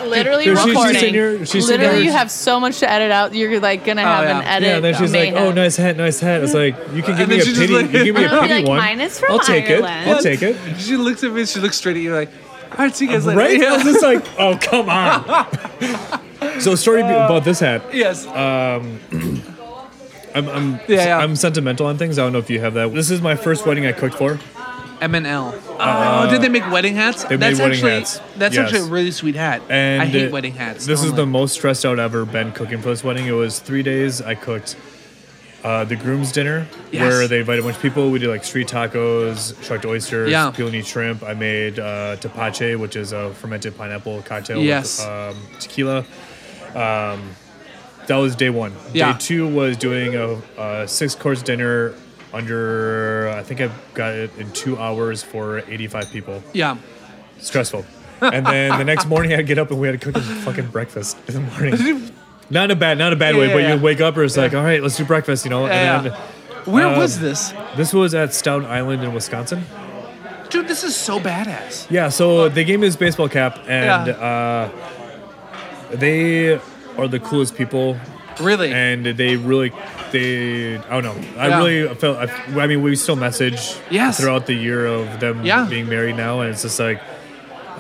literally She's- she's recording. sitting here- she's literally, here- you have so much to edit out. You're like gonna oh, have yeah. an edit. Yeah, and then she's like, "Oh, nice hat, nice hat." It's like you can give me a pity. like- you give me a And I'll be pity like, one. "Mine is from I'll take Ireland." it. I'll take it. She looks at me. She looks straight at you like, all right, see you guys later. Right? Yeah. I was just like, "Oh, come on." so, story be- uh, about this hat. yes. Um, I'm, I'm, Yeah, yeah. I'm sentimental on things. I don't know if you have that. This is my first wedding I cooked for. M and L. Oh, did they make wedding hats? Uh, they made that's wedding actually, hats. That's Yes. actually a really sweet hat. And I hate uh, wedding hats. This is the normally. most stressed out I've ever been cooking for this wedding. It was three days. I cooked uh, the groom's dinner, Yes. where they invited a bunch of people. We did like street tacos, sharked oysters, Yeah. shrimp. I made uh, tepache, which is a fermented pineapple cocktail Yes. with um, tequila. Um, that was day one. Yeah. Day two was doing a, a six course dinner under. I think I got it in two hours for 85 people Yeah. stressful. And then the next morning, I'd get up and we had to cook a fucking breakfast in the morning. Not in a bad, not a bad Yeah, way, yeah, but yeah. you wake up and it's like, all right, let's do breakfast, you know. Yeah, then Where uh, was this? this was at Stout Island in Wisconsin. Dude, this is so badass. Yeah, so they gave me this baseball cap, and uh, they are the coolest people, Really? and they really, they, I don't know, I Yeah. really felt. I, I mean, we still message Yes. throughout the year of them Yeah. being married now, and it's just like,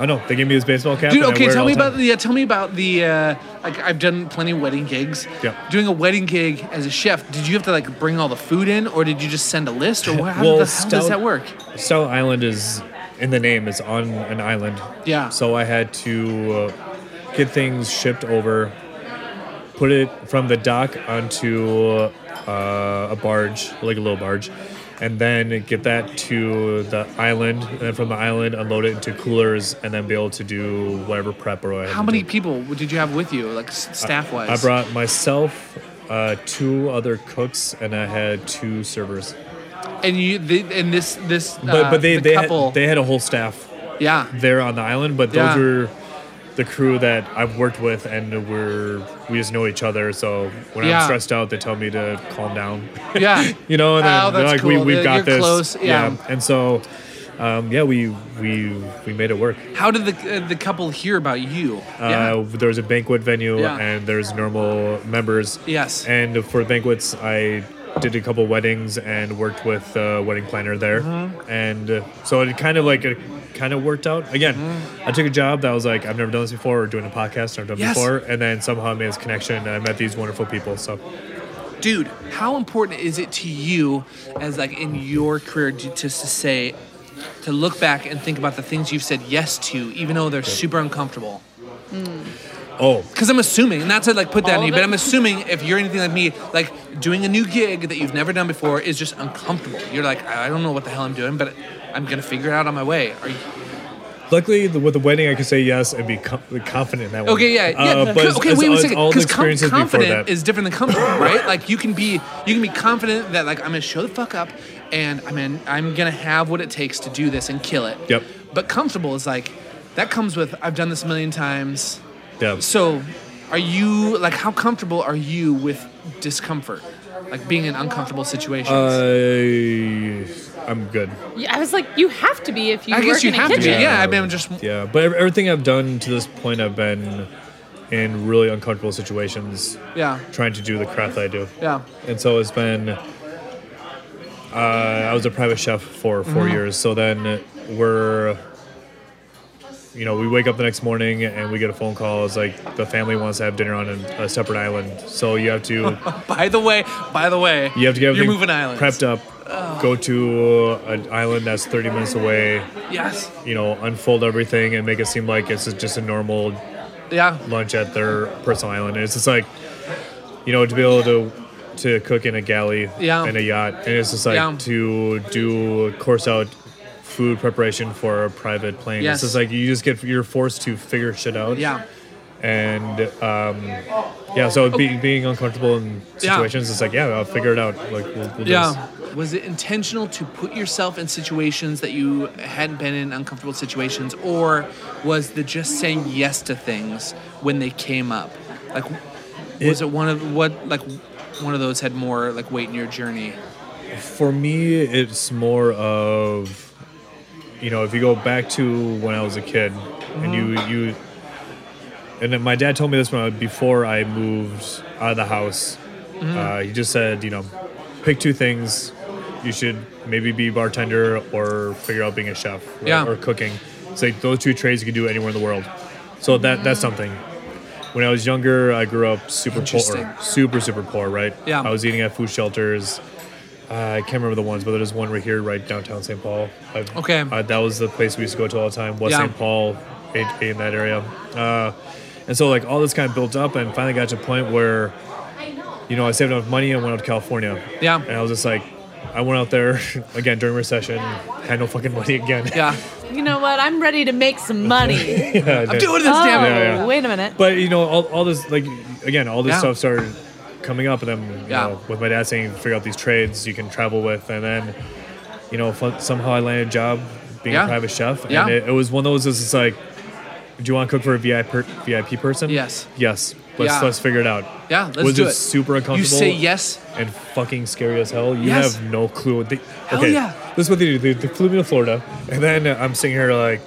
I don't know, they gave me this baseball cap. Dude, okay, tell me the about the yeah, tell me about the uh, like I've done plenty of wedding gigs. Yeah. Doing a wedding gig as a chef, did you have to like bring all the food in, or did you just send a list, or how, Well, the, how does that work? Stout Island is in the name. It's on an island. Yeah. So I had to uh, get things shipped over, put it from the dock onto uh, a barge, like a little barge, and then get that to the island, and then from the island unload it into coolers, and then be able to do whatever prep or whatever. How many people did you have with you, like staff wise? I brought myself, uh, two other cooks, and I had two servers. and you they, and this this But uh, but they the they couple had, they had a whole staff. yeah there on the island, but those Yeah. were the crew that I've worked with, and we're we just know each other. So when Yeah. I'm stressed out, they tell me to calm down. yeah you know, and then Oh, they're like, we, cool. "We've got you're this." close, yeah. and so. Um, yeah, we we we made it work. How did the uh, the couple hear about you? Uh, there was a banquet venue, Yeah. and there's normal members. Yes. And for banquets, I did a couple weddings and worked with a wedding planner there, Mm-hmm. and uh, so it kind of like it kind of worked out. Again, Mm-hmm. I took a job that was like I've never done this before, or doing a podcast I've done Yes. before, and then somehow I made this connection, and I met these wonderful people. So dude how important is it to you as like in your career to, just to say to look back and think about the things you've said yes to even though they're super uncomfortable oh, because i'm assuming not to like put that All on you, but i'm assuming if you're anything like me like doing a new gig that you've never done before is just uncomfortable you're like i I don't know what the hell i'm doing but i'm gonna figure it out on my way are you luckily the, with the wedding I could say yes and be com- confident in that one. Okay, yeah, yeah. Uh, but it's- okay, it's wait all- one second. all the Because com- before confident that. is different than comfortable, right? Like you can be, you can be confident that like I'm gonna show the fuck up, and I mean I'm gonna have what it takes to do this and kill it. Yep. But comfortable is like that comes with I've done this a million times. Yeah. So, are you like how comfortable are you with discomfort, like being in uncomfortable situations? Uh, I'm good. Yeah, I was like, you have to be if you I work guess you in a have to be. kitchen. Yeah, I mean I'm just Yeah, but ev- everything I've done to this point, I've been in really uncomfortable situations yeah, trying to do the craft that I do. yeah. And so it's been. Uh, I was a private chef for 4 Mm-hmm. years. So then we're. You know, we wake up the next morning and we get a phone call. It's like the family wants to have dinner on a, a separate island. So you have to. By the way, by the way, You have to get everything moving islands. prepped up. Go to an island that's 30 minutes away. Yes. You know, unfold everything and make it seem like it's just a normal Yeah. lunch at their personal island. And it's just like, you know, to be able to to cook in a galley Yeah. and a yacht, and it's just like Yeah. to do course out food preparation for a private plane. Yes. It's just like you just get you're forced to figure shit out. Yeah. And um, yeah, so being being uncomfortable in Yeah. situations, it's like yeah, I'll figure it out. Like we'll, we'll Yeah. Was it intentional to put yourself in situations that you hadn't been in uncomfortable situations, or was the just saying yes to things when they came up? Like, was It- it one of what like one of those had more like weight in your journey? For me, it's more of you know if you go back to when I was a kid and you you and then my dad told me this when I, before I moved out of the house. Mm-hmm. Uh, he just said, you know, pick two things. You should maybe be bartender or figure out being a chef or, Yeah. or cooking. It's like those two trades you can do anywhere in the world. So that that's something. When I was younger, I grew up super poor, super super poor. Right? Yeah. I was eating at food shelters. Uh, I can't remember the ones, but there's one right here, right downtown St. Paul. I've, Okay. uh, that was the place we used to go to all the time. West Yeah. St. Paul, in, in that area. Uh, and so like all this kind of built up, and finally got to a point where, you know, I saved enough money and went out to California. Yeah. And I was just like, I went out there again during recession, had no fucking money again. Yeah. You know what? I'm ready to make some money. Yeah, I'm doing this oh, damn it. Yeah, yeah. wait a minute. But you know, all, all this like again, all this Yeah. stuff started coming up, and then you Yeah. know, with my dad saying figure out these trades you can travel with, and then you know fun, somehow I landed a job being Yeah. a private chef, and Yeah. it, it was one of those. It's like, do you want to cook for a VIP per, VIP person? Yes. Yes. Let's Yeah. let's figure it out. Yeah, let's was do it it. super You uncomfortable? say yes. and fucking scary as hell. You Yes. have no clue. They, Hell okay, yeah. this is what they do. They, they flew me to Florida, and then I'm sitting here like,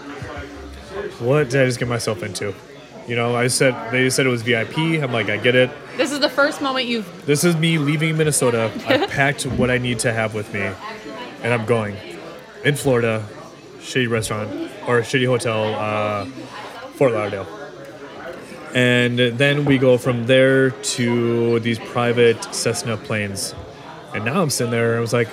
what did I just get myself into? You know, I said they said it was VIP. I'm like, I get it. This is the first moment you've. This is me leaving Minnesota. I packed what I need to have with me, and I'm going. In Florida, shitty restaurant or a shitty hotel, uh, Fort Lauderdale. And then we go from there to these private Cessna planes. And now I'm sitting there, I was like,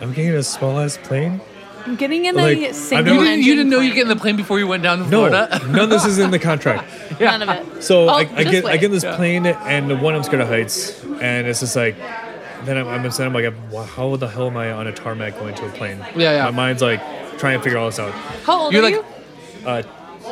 I'm getting a small ass plane? I'm getting in Like, a I've single never- You didn't, you didn't know you plane. get in the plane before you went down to No, Florida? none of this is in the contract. None of it. So Oh, I, I just get I wait. get in this Yeah. plane, and the one I'm scared of heights, and it's just like, then I'm, I'm upset. I'm like, wow, how the hell am I on a tarmac going to a plane? Yeah, yeah. My mind's like trying to figure all this out. How old You're are like- you? Uh,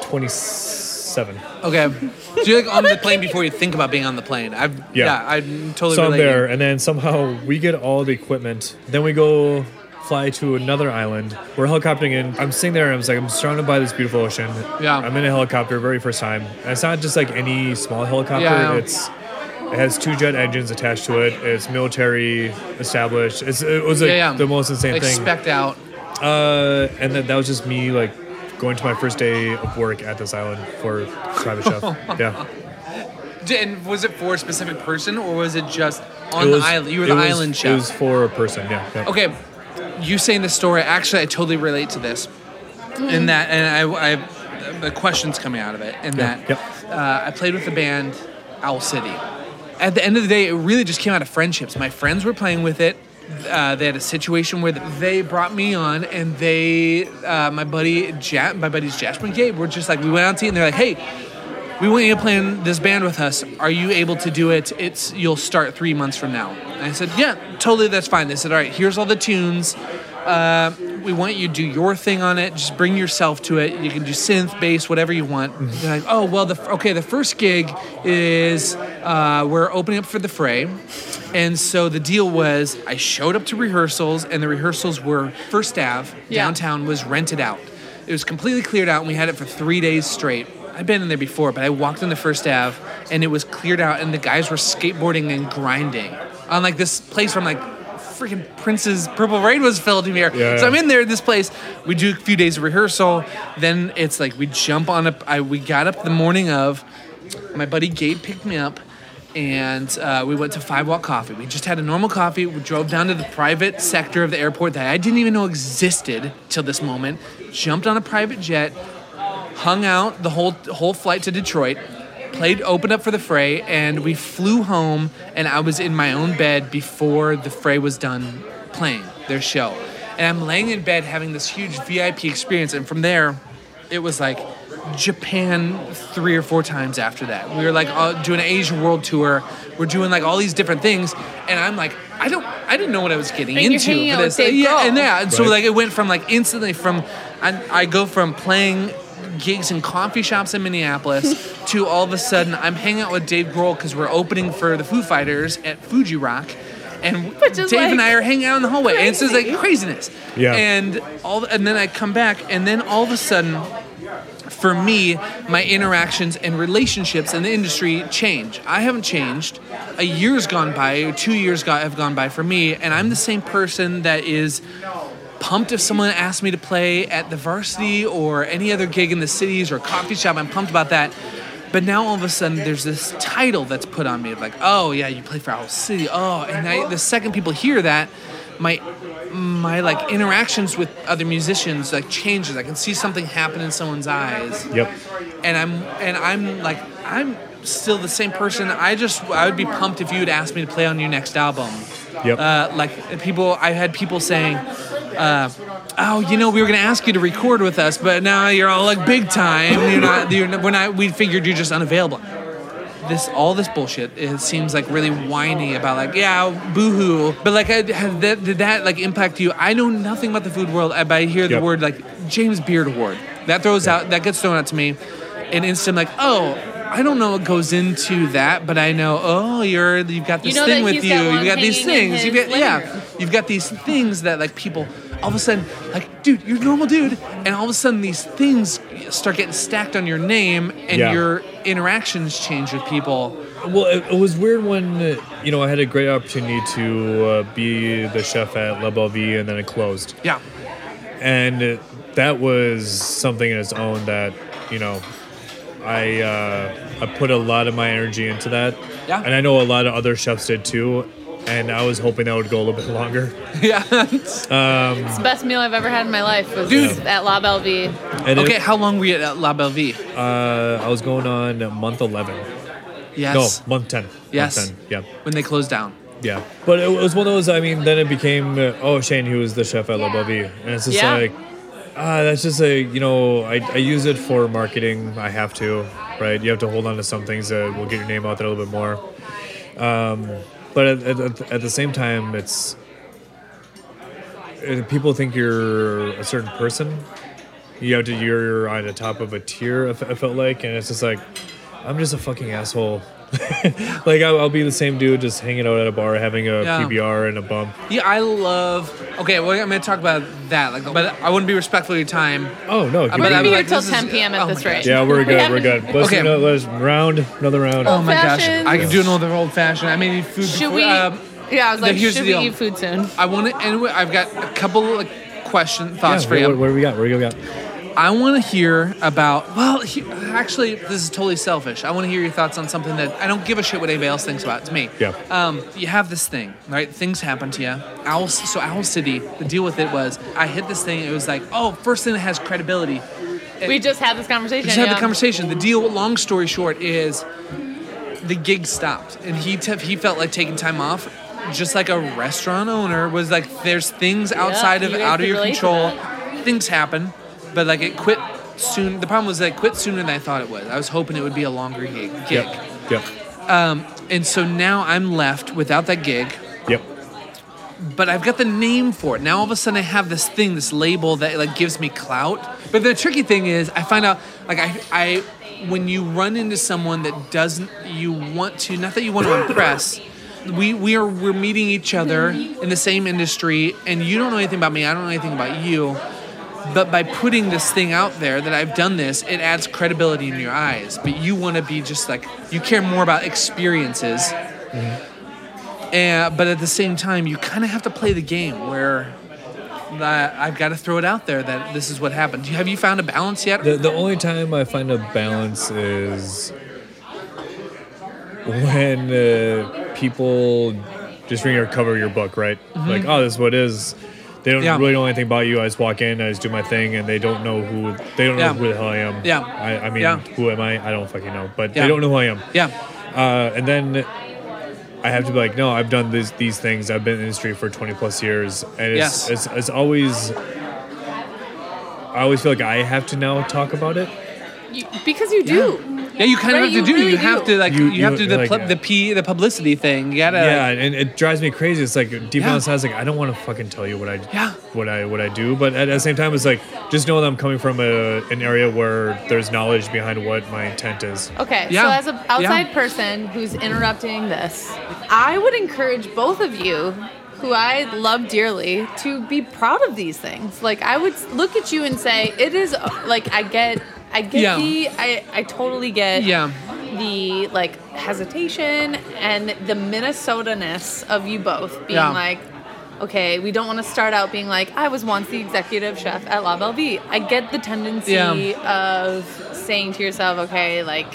27. Okay. So you're like on the plane before you think about being on the plane. I've, yeah. Yeah. I'm totally So I'm relating. there, and then somehow we get all the equipment. Then we go fly to another island. We're helicoptering in. I'm sitting there, and I was like, I'm surrounded by this beautiful ocean. Yeah. I'm in a helicopter, very first time. And it's not just like any small helicopter. Yeah. It's it has two jet engines attached to it. It's military established. It's, it was like Yeah, yeah. the most insane Like thing. specked out. Uh, and then that was just me like going to my first day of work at this island for private chef. yeah. And was it for a specific person or was it just on was- the island? You were the was- island chef. It was for a person. Yeah. yeah. Okay, you saying the story. Actually, I totally relate to this. In that, and I, I, the questions coming out of it. In Yeah, that, yep. uh, I played with the band Owl City. At the end of the day, it really just came out of friendships. My friends were playing with it. Uh, they had a situation where they brought me on, and they, uh, my buddy, ja- my buddies Jasper and Gabe, were just like, we went out to eat, and they're like, hey, we want you to play in this band with us. Are you able to do it? It's you'll start three months from now. And I said, yeah, totally, that's fine. They said, all right, here's all the tunes. Uh, we want you to do your thing on it. Just bring yourself to it. You can do synth, bass, whatever you want. They're like, oh well, the okay. The first gig is uh, we're opening up for the Fray, and so the deal was I showed up to rehearsals, and the rehearsals were First Ave Yeah. downtown was rented out. It was completely cleared out, and we had it for three days straight. I've been in there before, but I walked in the First Ave, and it was cleared out, and the guys were skateboarding and grinding on like this place where I'm like freaking Prince's Purple Rain was filmed here. Yeah. So I'm in there in this place. We do a few days of rehearsal. Then it's like we jump on a. I, we got up the morning of. My buddy Gabe picked me up, and uh, we went to Five Watt Coffee. We just had a normal coffee. We drove down to the private sector of the airport that I didn't even know existed till this moment. Jumped on a private jet, hung out the whole whole flight to Detroit. Played opened up for the fray, and we flew home. And I was in my own bed before the fray was done playing their show. And I'm laying in bed having this huge VIP experience. And from there, it was like Japan three or four times after that. We were like uh, doing an Asian world tour. We're doing like all these different things, and I'm like, I don't, I didn't know what I was getting And you're into hanging for out this. with Dave yeah, Grohl. and yeah, and so like it went from like instantly from, I, I go from playing gigs in coffee shops in Minneapolis to all of a sudden I'm hanging out with Dave Grohl because we're opening for the Foo Fighters at Fuji Rock. And Which is, Dave and I are hanging out in the hallway, and it's just like craziness. Yeah. And all, and then I come back, and then all of a sudden, for me, my interactions and relationships in the industry change. I haven't changed. A year's gone by, two years got, have gone by for me, and I'm the same person that is pumped if someone asks me to play at the varsity or any other gig in the cities or coffee shop. I'm pumped about that. But now all of a sudden, there's this title that's put on me of like, oh yeah, you play for Owl City. Oh, and I, the second people hear that, my my like interactions with other musicians like changes. I can see something happen in someone's eyes Yep. and I'm and I'm like I'm still the same person. I just I would be pumped if you would ask me to play on your next album. Yep. Uh, like people, I had people saying, uh, "Oh, you know, we were gonna ask you to record with us, but now you're all like big time. You're not. You're not we're not. We figured you're just unavailable." This all this bullshit. It seems like really whiny about like yeah, boohoo. But like, I, have that, did that like impact you? I know nothing about the food world, uh, but I hear the Yep. word like James Beard Award. That throws out. That gets thrown out to me, and instant like oh. I don't know what goes into that, but I know. Oh, you're you've got this know thing that with he's you. got one You've got these hanging in things. You've his got living yeah. room. You've got these things that like people all of a sudden like, dude, you're a normal dude, and all of a sudden these things start getting stacked on your name, and Yeah. your interactions change with people. Well, it, it was weird when uh, you know I had a great opportunity to uh, be the chef at La Belle Vie, and then it closed. Yeah, and that was something in its own that you know I uh, I put a lot of my energy into that. Yeah. And I know a lot of other chefs did too. And I was hoping that would go a little bit longer. yeah. It's the best meal I've ever had in my life was Dude. at La Belle Vie. And okay, it- how long were you at La Belle Vie? uh, I was going on month eleven. Yes. No, month ten. Yes. Month 10. Yeah. When they closed down. Yeah. But it was one of those. I mean, then it became uh, oh Shane, he was the chef at La Belle Vie, and it's just Yeah. like ah, that's just a you know I, I use it for marketing. I have to, right? You have to hold on to some things that will get your name out there a little bit more. Um, but at, at, at the same time, it's people think you're a certain person. You have to you're on the top of a tier. I felt like, and it's just like I'm just a fucking asshole. like I'll, I'll be the same dude just hanging out at a bar having a Yeah. PBR and a bump. Yeah, I love. Okay, well, I'm gonna talk about that. Like, but I wouldn't be respectful of your time. Oh no! We're keep But We're gonna be here like, till 10 p.m. at oh this rate. Yeah, we're good. We're good. Let's, Okay. you know, let's round another round. Oh my gosh, I can do another old fashioned. I made food. Should before- we? um, yeah, I was like, here's should we deal. eat food soon? I want to. Anyway, I've got a couple like question Yeah, thoughts for what, you. what, what do we got? What do we got? I want to hear about. Well, he, actually, this is totally selfish. I want to hear your thoughts on something that I don't give a shit what anybody else thinks about. It's me. Yeah. Um, you have this thing, right? Things happen to you. Owl, so Owl City. The deal with it was I hit this thing. It was like, oh, first thing that has credibility. We just had this conversation. We just had yeah. the conversation. The deal. Long story short is the gig stopped, and he te- he felt like taking time off. Just like a restaurant owner was like, there's things outside you of out of your control. Things happen, but like it quit soon. The problem was that it quit sooner than I thought it would. I was hoping it would be a longer gig. gig. Yep. Yep. Um, and so now I'm left without that gig, Yep. but I've got the name for it. Now all of a sudden I have this thing, this label that like gives me clout. But the tricky thing is I find out like I I when you run into someone that doesn't you want to not that you want to impress. We, we are we're meeting each other in the same industry and you don't know anything about me, I don't know anything about you. But by putting this thing out there that I've done this, it adds credibility in your eyes. But you want to be just like you care more about experiences. And, but at the same time, you kind of have to play the game where that I've got to throw it out there that this is what happened. Have you found a balance yet? The, the only time I find a balance is when uh, people just ring or cover your book, right? Like, oh, this is what is. They don't. Yeah. really know anything about you. I just walk in, I just do my thing, and they don't know who they don't Yeah. know who the hell I am. Yeah. I, I mean, Yeah. who am I? I don't fucking know, but Yeah. they don't know who I am. yeah, Uh, and then I have to be like, no, I've done these these things. I've been in the industry for twenty plus years, and it's Yes. it's, it's always. I always feel like I have to now talk about it. You- because you do. Yeah. You kind of Right, have to do. really you have do. to like. You, You- you- have to do the like, pub- uh, the p the publicity thing. You gotta. yeah, and it drives me crazy. It's like deep Yeah. down inside, it's like I don't want to fucking tell you what I Yeah. what I what I do, but at the same time, it's like just know that I'm coming from a, an area where there's knowledge behind what my intent is. Okay, Yeah. so as an outside Yeah. person who's interrupting this, I would encourage both of you, who I love dearly, to be proud of these things. Like I would look at you and say, it is like I get, I get Yeah. the, I, I totally get Yeah. the like hesitation and the Minnesota-ness of you both being Yeah. like. Okay, we don't want to start out being like, I was once the executive chef at La Belle Vie. I get the tendency Yeah. of saying to yourself, okay, like,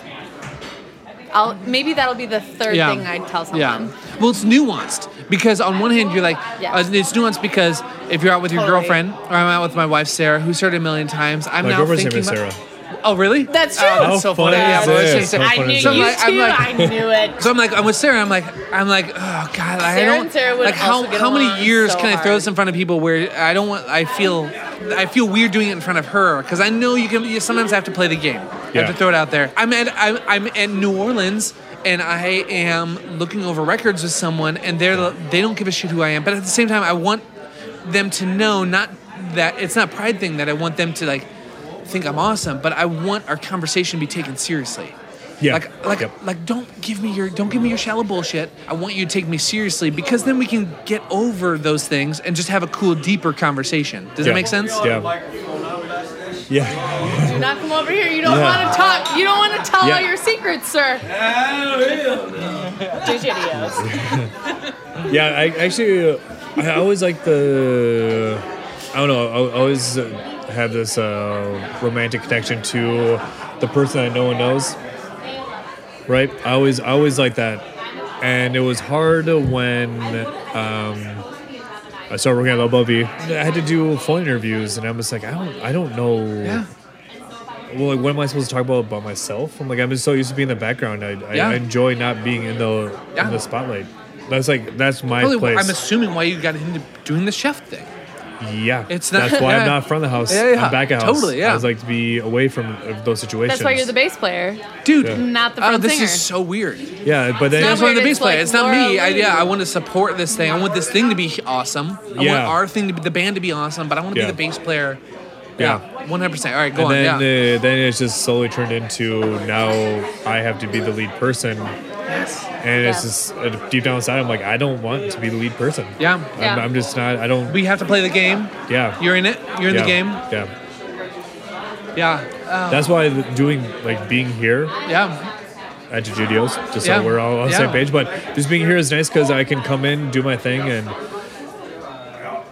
I'll maybe that'll be the third thing I tell someone. Yeah. Well, it's nuanced because on one hand you're like, Yeah. uh, it's nuanced because if you're out with your girlfriend or I'm out with my wife Sarah, who's heard a million times, I'm My now girlfriend's name thinking is about. Sarah. Oh, really? That's true. Oh, that's so funny funny. Yeah, is well, just- I knew is So I'm you this? like- I'm too. like- I knew it. So I'm like, I'm with Sarah. I'm like, I'm like, oh god, I Sarah don't and Sarah would like how also get how many years so can I throw hard. this in front of people where I don't want I feel I feel weird doing it in front of her because I know you can. You sometimes I have to play the game. I Yeah. have to throw it out there. I'm at I'm, I'm at New Orleans. And I am looking over records with someone, and they're they don't give a shit who I am. But at the same time, I want them to know not that it's not a pride thing that I want them to like think I'm awesome, but I want our conversation to be taken seriously. Yeah. Like like Yep. like don't give me your don't give me your shallow bullshit. I want you to take me seriously because then we can get over those things and just have a cool deeper conversation. Does Yeah. that make sense? Yeah. Yeah. Do not come over here. You don't Yeah. want to talk. You don't want to tell Yeah. all your secrets, sir. DeGidio's. Yeah, I actually, uh, I always like the, I don't know, I always uh, have this uh, romantic connection to the person that no one knows. Right? I always, I always like that, and it was hard when um, I started working at You. I had to do phone interviews, and I'm just like, I don't, I don't know. Yeah. Well, like, what am I supposed to talk about about myself? I'm like, I'm just so used to being in the background. I, I, Yeah. I enjoy not being in the Yeah. in the spotlight. That's like that's my Probably, place. I'm assuming why you got into doing the chef thing. Yeah, It's not- That's why yeah. I'm not front of the house. Yeah, yeah. I'm back at house. Totally, yeah. I was like to be away from uh, those situations. That's why you're the bass player, Dude, Yeah. not the oh, front this singer. is so weird. Yeah, but then That's why I'm the bass it's player. like it's not me. I, yeah, I want to support this thing. I want this thing to be awesome. I want Yeah. our thing to be the band to be awesome, but I want to Yeah. be the bass player. Yeah. Yeah, 100%. All right, go and on. then yeah. uh, then it's just slowly turned into now I have to be the lead person, yes. and it's just uh, deep down inside I'm like I don't want to be the lead person. Yeah. Yeah. I'm, I'm just not. I don't. We have to play the game. yeah. You're in it. You're in yeah, the game. Yeah. Yeah. Uh, That's why doing like being here yeah. at DeGidio's, just Yeah. so we're all on the Yeah. same page. But just being here is nice because I can come in, do my thing, and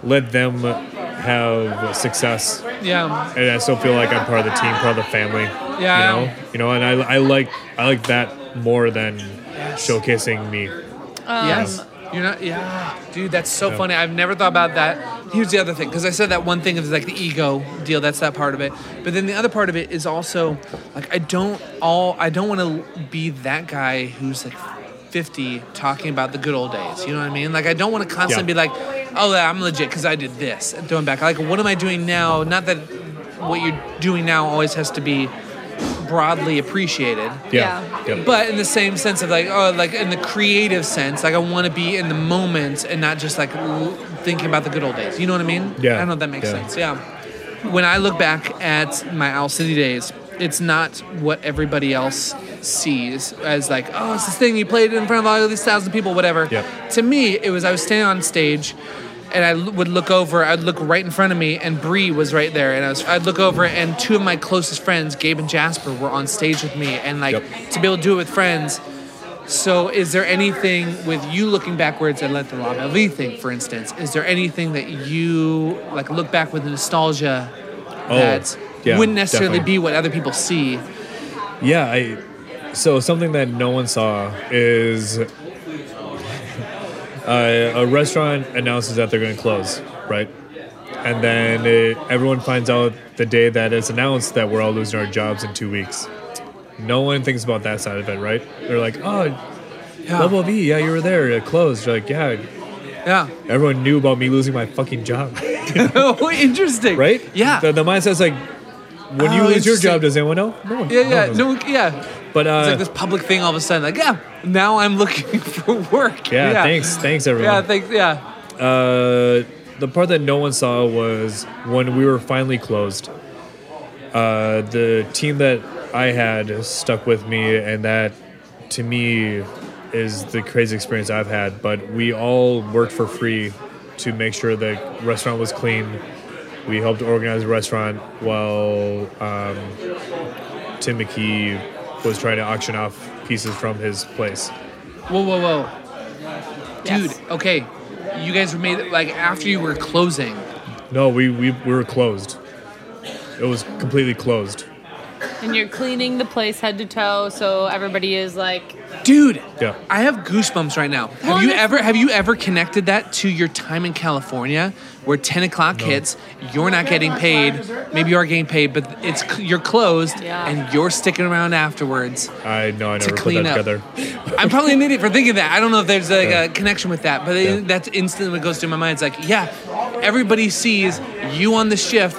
let them have success. Yeah. And I still feel like I'm part of the team, part of the family. Yeah. You know, you know, and I, I like I like that more than showcasing me. Um, yes. You're not. Yeah. Dude, that's so funny. I've never thought about that. Here's the other thing, because I said that one thing is like the ego deal. That's that part of it. But then the other part of it is also like I don't all. I don't want to be that guy who's like 50 talking about the good old days. You know what I mean? Like I don't want to constantly Yeah. be like, oh, yeah, I'm legit because I did this. And throwing back, like, what am I doing now? Not that what you're doing now always has to be broadly appreciated. Yeah. Yeah. Yep. But in the same sense of like, oh, like in the creative sense, like I want to be in the moment and not just like l- thinking about the good old days. You know what I mean? Yeah. I don't know if that makes Yeah. sense. Yeah. When I look back at my Owl City days, it's not what everybody else sees as like, oh, it's this thing you played in front of all these thousand people, whatever. Yep. To me, it was I was standing on stage. And I l- would look over. I'd look right in front of me, and Bree was right there. And I was, I'd look over, and two of my closest friends, Gabe and Jasper, were on stage with me. And like Yep. to be able to do it with friends. So, is there anything with you looking backwards at like the La Belle thing, for instance? Is there anything that you like look back with nostalgia oh, that Oh, yeah, wouldn't necessarily definitely. be what other people see? Yeah, I. So something that no one saw is uh, a restaurant announces that they're going to close, right? And then it, everyone finds out the day that it's announced that we're all losing our jobs in two weeks. No one thinks about that side of it, right? They're like, "Oh, Yeah, Belle Vie, yeah, you were there. It closed." You're like, "Yeah." yeah. Everyone knew about me losing my fucking job, oh, interesting. right? Yeah. The, the mindset's like, when you Oh, lose your job, does anyone know? No one. yeah, yeah, no, yeah. But uh, It's like this public thing all of a sudden. Like, yeah, now I'm looking for work. yeah, thanks, thanks everyone. Yeah, thanks. Yeah, Uh, the part that no one saw was when we were finally closed. Uh, the team that I had stuck with me, and that to me is the crazy experience I've had. But we all worked for free to make sure the restaurant was clean. We helped organize the restaurant while um, Tim McKee was trying to auction off pieces from his place. Whoa, whoa, whoa. Dude, Yes. okay. You guys were made like after you were closing. No, we, we, we were closed. It was completely closed. And you're cleaning the place head to toe, so everybody is like, Dude, Yeah. I have goosebumps right now. Well, Have you ever have you ever connected that to your time in California, where ten o'clock hits, you're not getting paid, maybe you are getting paid, but it's you're closed, Yeah. and you're sticking around afterwards. I know I To never put that up. together. I'm probably an idiot for thinking that. I don't know if there's like Yeah. a connection with that, but Yeah. it, that's instantly what goes through my mind. It's like, yeah, everybody sees you on the shift.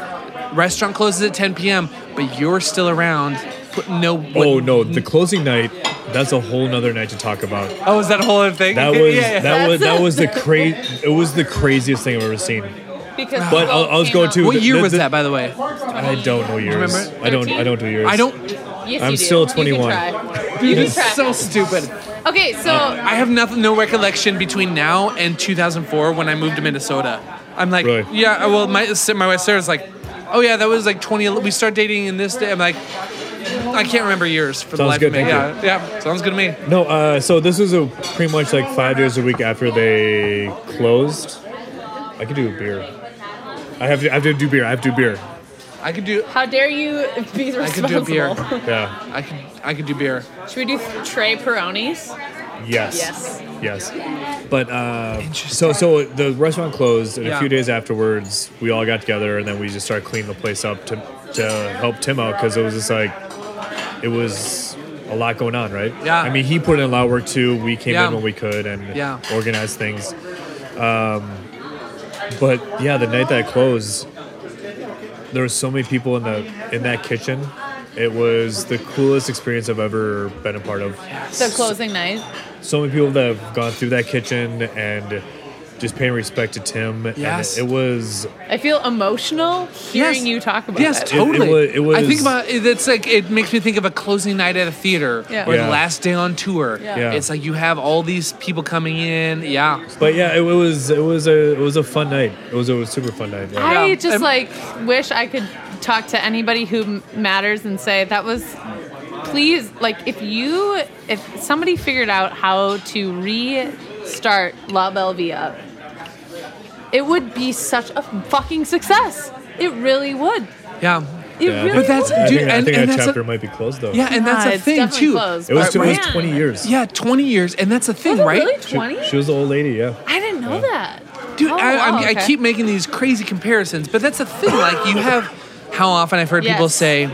Restaurant closes at 10 p.m., but you're still around. No. what- Oh no, the closing night. That's a whole nother night to talk about. Oh, is that a whole other thing? That was yeah, yeah. that was that was the cra- It was the craziest thing I've ever seen. because. But I'll, I'll just go to. What the- year the- was that, by the way? I don't know years. remember? I don't. I don't do years. I don't. Yes, I'm you do. still You can 21. try. You can try. So stupid. Okay, so I have nothing, no recollection between now and 2004 when I moved to Minnesota. I'm like, Really? yeah. Well, my my wife Sarah's like, oh yeah, that was like 20. We started dating in this day. I'm like, I can't remember years for the Sounds life good, of me. thank Yeah, yeah, sounds good to me. No. Uh, so this was a pretty much like five days a week after they closed. I could do a beer. I have to. I have to do beer. I have to do beer. I could do. how dare you be responsible? I could responsible? do beer. Yeah. I could. I could do beer. Should we do Trey Peronis? Yes. Yes. Yes. But uh, so so the restaurant closed, and Yeah. a few days afterwards, we all got together, and then we just started cleaning the place up to to help Tim out because it was just like it was a lot going on, right? Yeah. I mean, he put in a lot of work too. We came Yeah. in when we could and Yeah. organized things. Um, but yeah, the night that I closed, there were so many people in the in that kitchen. It was the coolest experience I've ever been a part of The closing night. so many people that have gone through that kitchen and just paying respect to Tim. Yes. And it was I feel emotional hearing Yes. you talk about it. Yes, it. totally. wa- it was- I think about it. It's like it makes me think of a closing night at a theater Yeah. or Yeah. the last day on tour. Yeah. Yeah. It's like you have all these people coming in. Yeah. but yeah, it, was it was a it was a fun night. It was it a super fun night. Yeah. I Yeah. just Um, like wish I could talk to anybody who matters and say that was please like if you if somebody figured out how to restart La Belle Belvia it would be such a fucking success. It really would. Yeah. It Yeah, really think- But that's- I dude, think, I think and that that's a- chapter might be closed though. Yeah, and that's Yeah, a thing too. closed. It was, But it was 20 years. Yeah, 20 years, and that's a thing, Was it right? really She, 20? she was the old lady, yeah. I didn't know that. Dude, Oh, I, I, wow, mean, I okay. keep making these crazy comparisons, but that's the thing. Like, you have how often I've heard people say,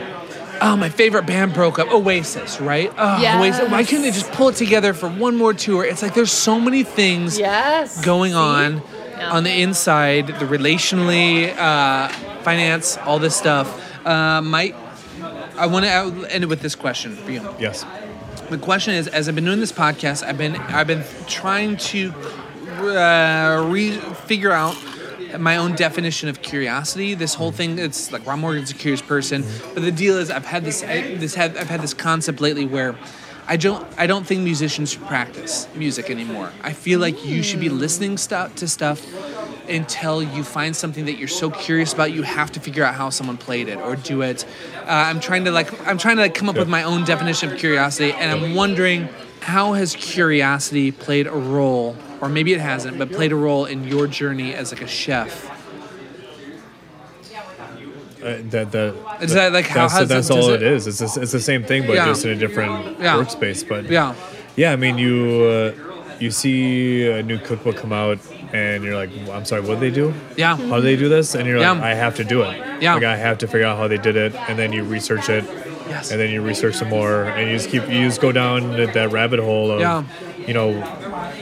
"Oh, my favorite band broke up." Oasis, right? Oh, Oasis. Why couldn't they just pull it together for one more tour? It's like there's so many things Yes. going See? on Yeah. on the inside, the relationally, uh, finance, all this stuff. Uh, might I want to end it with this question for you. Yes. The question is, as I've been doing this podcast, I've been I've been trying to uh, re figure out my own definition of curiosity. This whole thing, it's like Ron Morgan's a curious person, but the deal is, I've had this I, this had I've had this concept lately where. I don't. I don't think musicians should practice music anymore. I feel like you should be listening stuff to stuff until you find something that you're so curious about. You have to figure out how someone played it or do it. Uh, I'm trying to like. I'm trying to like come up with my own definition of curiosity, and I'm wondering how has curiosity played a role, or maybe it hasn't, but played a role in your journey as like a chef. Uh, that, that, Is that, like, how- that's, that's all it- it is. It's, the- it's the same thing, but Yeah. just in a different Yeah. workspace. But Yeah. yeah, I mean, you uh, you see a new cookbook come out, and you're like, I'm sorry, what did they do? Yeah. How do they do this? And you're like, Yeah. I have to do it. Yeah. Like I have to figure out how they did it, and then you research it, Yes. and then you research some more, and you just keep you just go down that rabbit hole of, Yeah. you know,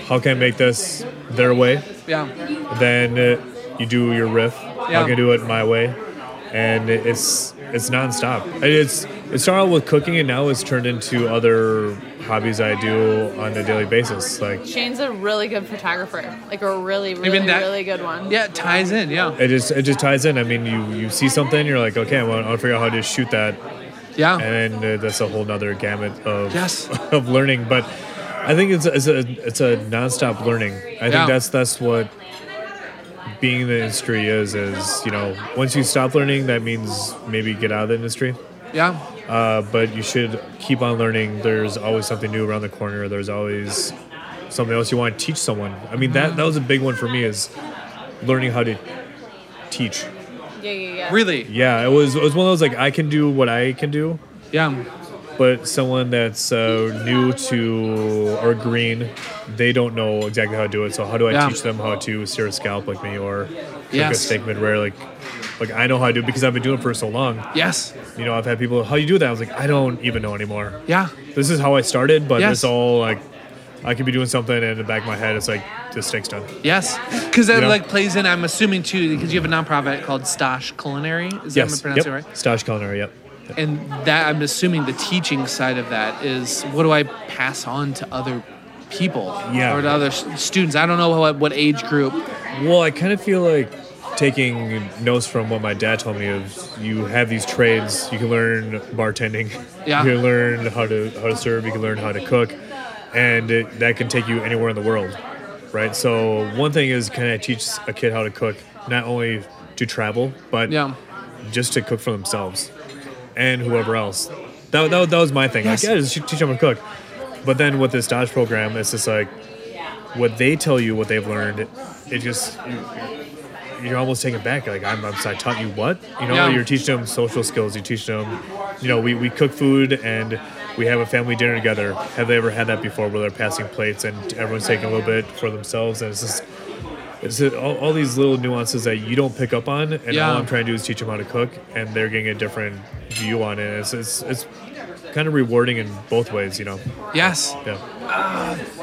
how can I make this their way? Yeah. Then uh, you do your riff. Yeah. How can I do it my way? And it's it's nonstop. It's it started with cooking, and now it's turned into other hobbies I do on a daily basis. Like Shane's a really good photographer. Like a really, really, Even that- really good one. Yeah. It ties in. Yeah. it just it just ties in. I mean, you you see something, you're like, okay, I want, I want to figure out how to shoot that, Yeah. and then uh, that's a whole nother gamut of Yes. of learning. But I think it's it's a it's a nonstop learning. I Yeah. think that's that's what being in the industry is. Is you know once you stop learning, that means maybe get out of the industry. Yeah. Uh, but you should keep on learning. There's always something new around the corner. There's always something else you want to teach someone. I mean that that was a big one for me is learning how to teach. Yeah, yeah, yeah. Really. Yeah, it was it was one of those like I can do what I can do, Yeah. But someone that's uh, new to or green, they don't know exactly how to do it. So how do I Yeah. teach them how to sear a scalp like me or cook a steak mid rare? Like, like I know how to do it because I've been doing it for so long. Yes. You know, I've had people, how do you do that? I was like, I don't even know anymore. Yeah. This is how I started, but Yes. it's all like, I could be doing something and in the back of my head, it's like, this steak's done. Yes. Because that You know? like plays in. I'm assuming too because you have a nonprofit called Stash Culinary. Is that yes. am I pronouncing yep. it right? Stash culinary, yep. And that I'm assuming the teaching side of that is what do I pass on to other people Yeah. or to other students? I don't know what, what age group. Well, I kind of feel like taking notes from what my dad told me of you have these trades. You can learn bartending. Yeah. You can learn how to how to serve. You can learn how to cook, and it, that can take you anywhere in the world, right? So one thing is, can I teach a kid how to cook not only to travel, but Yeah. just to cook for themselves and whoever else. That, that, that was my thing. Yes. Like, yeah, just teach them to cook. But then with this Dodge program, it's just like what they tell you, what they've learned. It, it just you, you're almost taken back. Like I'm, I'm I taught you what? You know, Yeah. you're teaching them social skills. You teach them, you know, we, we cook food and we have a family dinner together. Have they ever had that before, where they're passing plates and everyone's taking a little bit for themselves? And it's just it's all, all these little nuances that you don't pick up on, and Yeah. all I'm trying to do is teach them how to cook, and they're getting a different view on it. It's it's, it's kind of rewarding in both ways, you know. Yes. Yeah.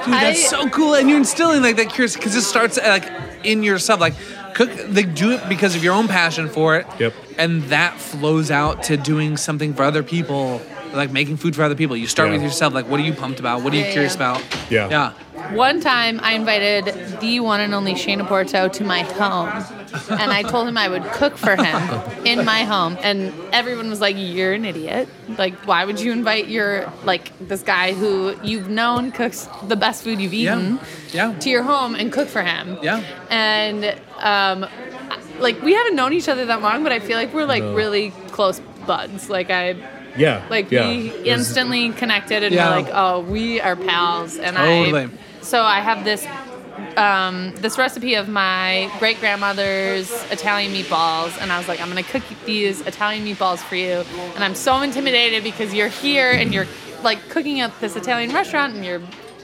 Dude, that's I- so cool, and you're instilling like that curiosity because it starts uh, like in yourself. Like cook, like do it because of your own passion for it. Yep. And that flows out to doing something for other people, like making food for other people. You start Yeah. with yourself. Like, what are you pumped about? What are you Yeah, curious yeah. about? Yeah. Yeah. One time I invited the one and only Shane Oporto to my home. And I told him I would cook for him in my home. And everyone was like, You're an idiot. Like, why would you invite your, like, this guy who you've known cooks the best food you've eaten Yeah. to your home and cook for him? Yeah. And, um, like, we haven't known each other that long, but I feel like we're, like, No. really close buds. Like, I, Yeah. like yeah. we instantly connected and Yeah. we're like, oh, we are pals. And Totally. I so I have this um, this recipe of my great grandmother's Italian meatballs, and I was like, I'm gonna cook these Italian meatballs for you. And I'm so intimidated because you're here and you're like cooking at this Italian restaurant, and you're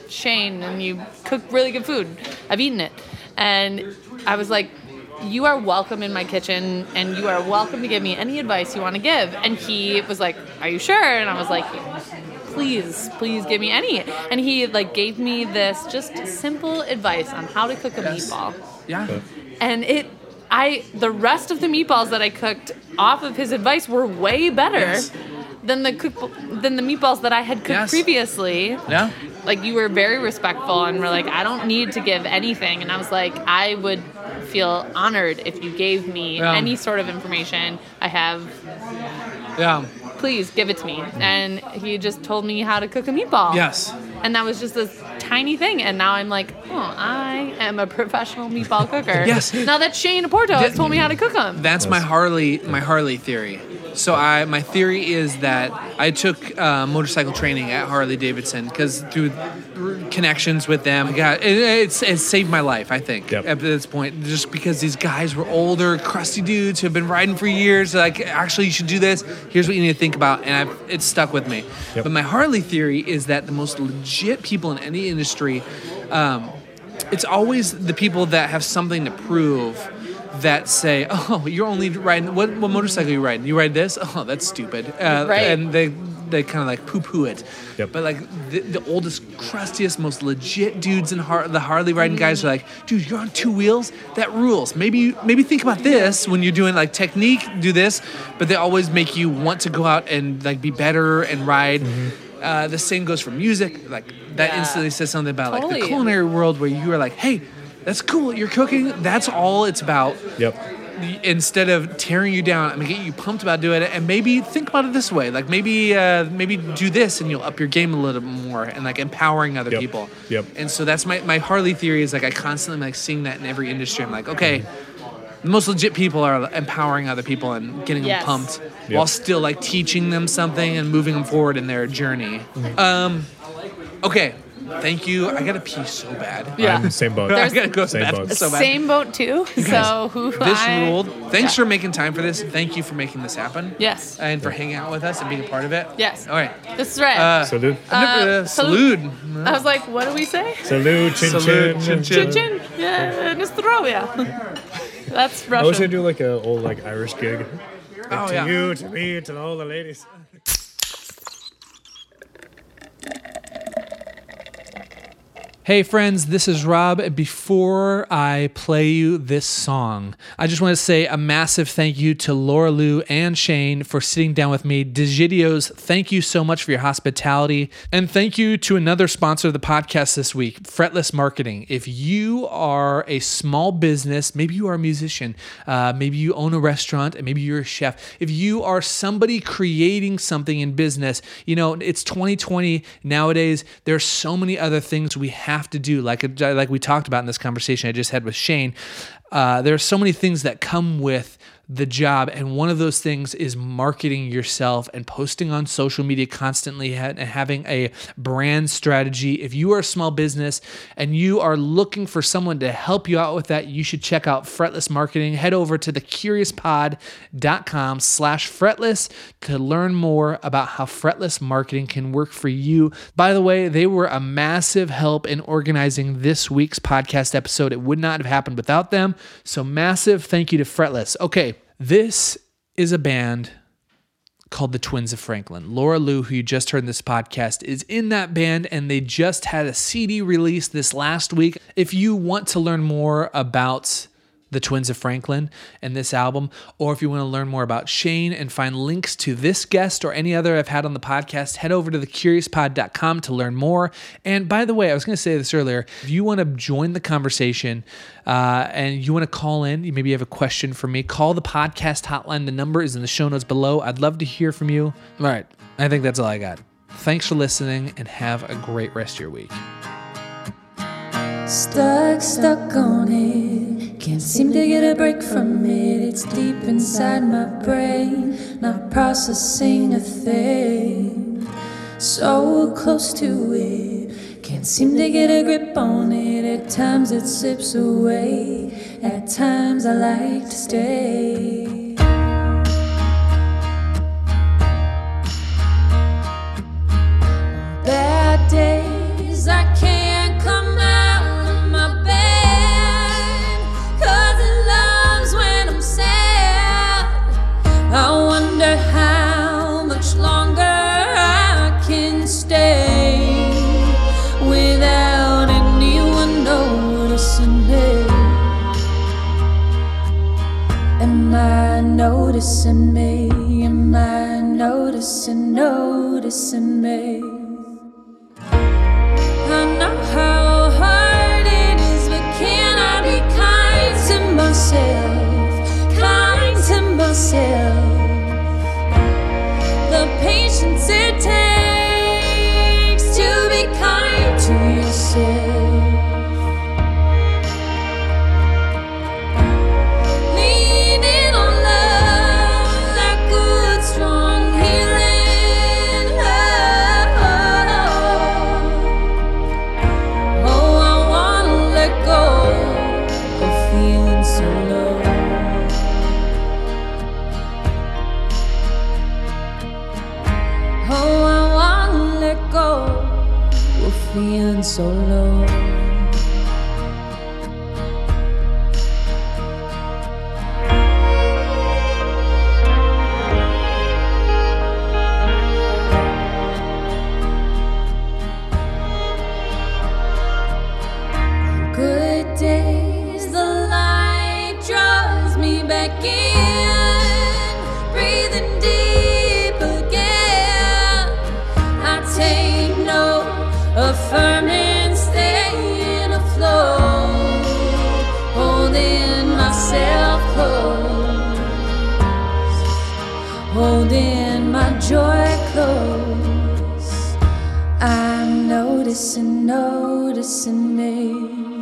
Shane, and you cook really good food. I've eaten it, and I was like. You are welcome in my kitchen, and you are welcome to give me any advice you want to give. And he was like, "Are you sure?" And I was like, please, please give me any. And he like gave me this just simple advice on how to cook a meatball. Yeah. And it I the rest of the meatballs that I cooked off of his advice were way better Yes. than the cook than the meatballs that I had cooked Yes. previously. Yeah. Like you were very respectful and were like, I don't need to give anything. And I was like, I would feel honored if you gave me Yeah. any sort of information. I have Yeah. Please give it to me. And he just told me how to cook a meatball. Yes. And that was just this tiny thing. And now I'm like, oh, I am a professional meatball cooker. Yes. Now that Shane Oporto has told me how to cook them. That's my Harley my Harley theory. So I my theory is that I took uh, motorcycle training at Harley Davidson because through connections with them, God, it, it's it saved my life. I think Yep. at this point, just because these guys were older, crusty dudes who have been riding for years. Like, actually, you should do this. Here's what you need to think about, and I've, it's stuck with me. Yep. But my Harley theory is that the most legit people in any industry. Um, it's always the people that have something to prove that say, "Oh, you're only riding what, what motorcycle are you riding? You ride this? Oh, that's stupid." Uh, Right. And they they kind of like poo-poo it. Yep. But like the, the oldest, crustiest, most legit dudes in Har- the Harley riding guys are like, "Dude, you're on two wheels. That rules. Maybe you- maybe think about this when you're doing like technique. Do this." But they always make you want to go out and like be better and ride. Uh, the same goes for music. Like that Yeah. instantly says something about like the culinary world where you are like, hey, that's cool. You're cooking. That's all it's about. Yep. Instead of tearing you down, I'm gonna get you pumped about doing it, and maybe think about it this way. Like maybe, uh, maybe do this, and you'll up your game a little bit more, and like empowering other Yep. people. Yep. And so that's my my Harley theory is like I constantly like seeing that in every industry. I'm like, okay, the most legit people are empowering other people and getting Yes. them pumped, Yep. while still like teaching them something and moving them forward in their journey. Um, okay, thank you. I gotta pee so bad. Yeah. I'm same boat. I gotta go Same the boat. bathroom so bad. Same boat too. So who This I- ruled. Thanks Yeah. for making time for this. Thank you for making this happen. Yes. And for hanging out with us and being a part of it. Yes. All right. This is right. Uh, So dude. uh, salute. salute. I was like, what do we say? Salute, chin Salute, chin. chin, chin. Chin. Yeah, Nostrovia. That's I wish I Russian. do like a old like Irish gig. Oh to yeah. you, to me, to all the ladies. Hey friends, this is Rob. Before I play you this song, I just want to say a massive thank you to Laura Lou and Shane for sitting down with me. DeGidio's, thank you so much for your hospitality. And thank you to another sponsor of the podcast this week, Fretless Marketing. If you are a small business, maybe you are a musician, uh, maybe you own a restaurant, and maybe you're a chef. If you are somebody creating something in business, you know, it's 2020 nowadays. There's so many other things we have to do, like like we talked about in this conversation I just had with Shane. Uh, there are so many things that come with the job, and one of those things is marketing yourself and posting on social media constantly and having a brand strategy. If you are a small business and you are looking for someone to help you out with that, you should check out Fretless Marketing. Head over to thecuriouspod.com slash fretless to learn more about how fretless marketing can work for you. By the way, they were a massive help in organizing this week's podcast episode. It would not have happened without them. So massive thank you to Fretless. Okay, this is a band called the Twins of Franklin. Laura Lou, who you just heard in this podcast, is in that band and they just had a CD release this last week. If you want to learn more about the Twins of Franklin and this album, or if you want to learn more about Shane and find links to this guest or any other I've had on the podcast, head over to thecuriouspod.com to learn more. And by the way, I was going to say this earlier. If you want to join the conversation uh, and you want to call in, you maybe have a question for me, call the podcast hotline. The number is in the show notes below. I'd love to hear from you. All right. I think that's all I got. Thanks for listening and have a great rest of your week. Stuck, stuck on it. Can't seem to get a break from it. It's deep inside my brain, not processing a thing. So close to it. Can't seem to get a grip on it. At times it slips away. At times I like to stay. Noticing me? Am I noticing, noticing me? I know how hard it is, but can I be kind to myself? Kind to myself. The patience it takes feeling I'm noticing, noticing me.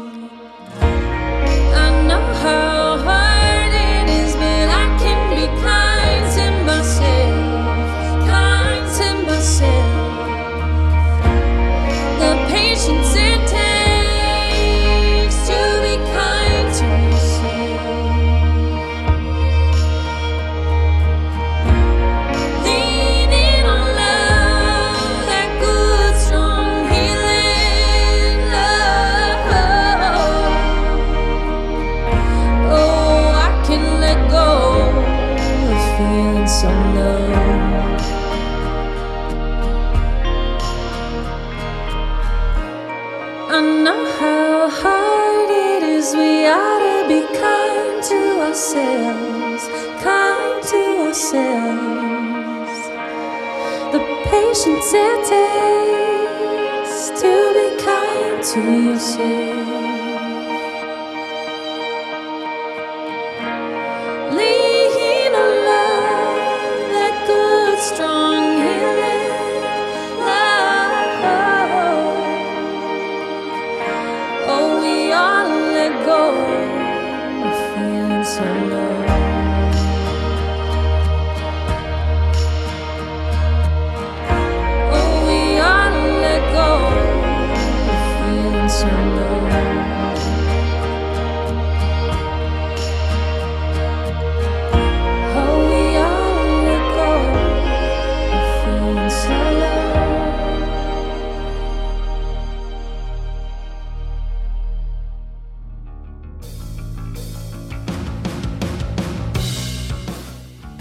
Patience it takes to be kind to yourself.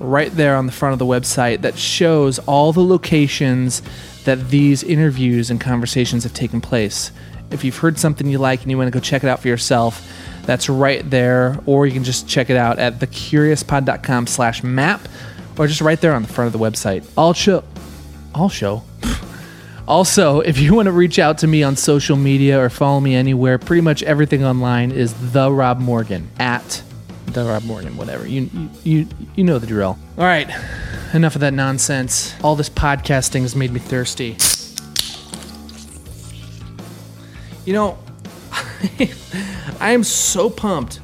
right there on the front of the website that shows all the locations that these interviews and conversations have taken place. If you've heard something you like and you want to go check it out for yourself, that's right there. Or you can just check it out at thecuriouspod.com slash map or just right there on the front of the website. I'll show. I'll show. Also, if you want to reach out to me on social media or follow me anywhere, pretty much everything online is the Rob Morgan at Rob Morgan, whatever. You you you, know the drill. All right, enough of that nonsense. All this podcasting has made me thirsty. You know, I am so pumped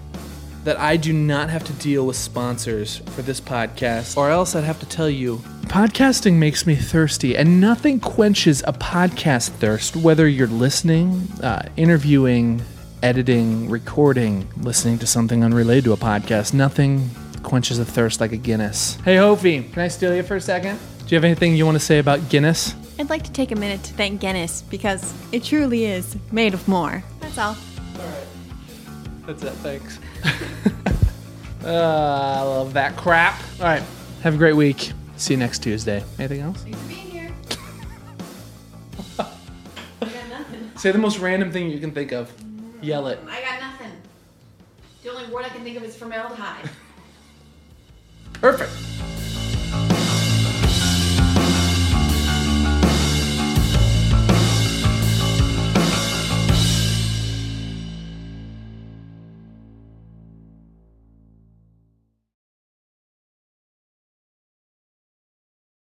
that I do not have to deal with sponsors for this podcast, or else I'd have to tell you podcasting makes me thirsty, and nothing quenches a podcast thirst, whether you're listening, uh, interviewing, editing, recording, listening to something unrelated to a podcast. Nothing quenches a thirst like a Guinness. Hey, Hofi, can I steal you for a second? Do you have anything you want to say about Guinness? I'd like to take a minute to thank Guinness because it truly is made of more. That's all. That's it. Thanks. uh, I love that crap. All right. Have a great week. See you next Tuesday. Anything else? Thanks for being here. Say the most random thing you can think of. Yell it. I got nothing. The only word I can think of is formaldehyde. Perfect.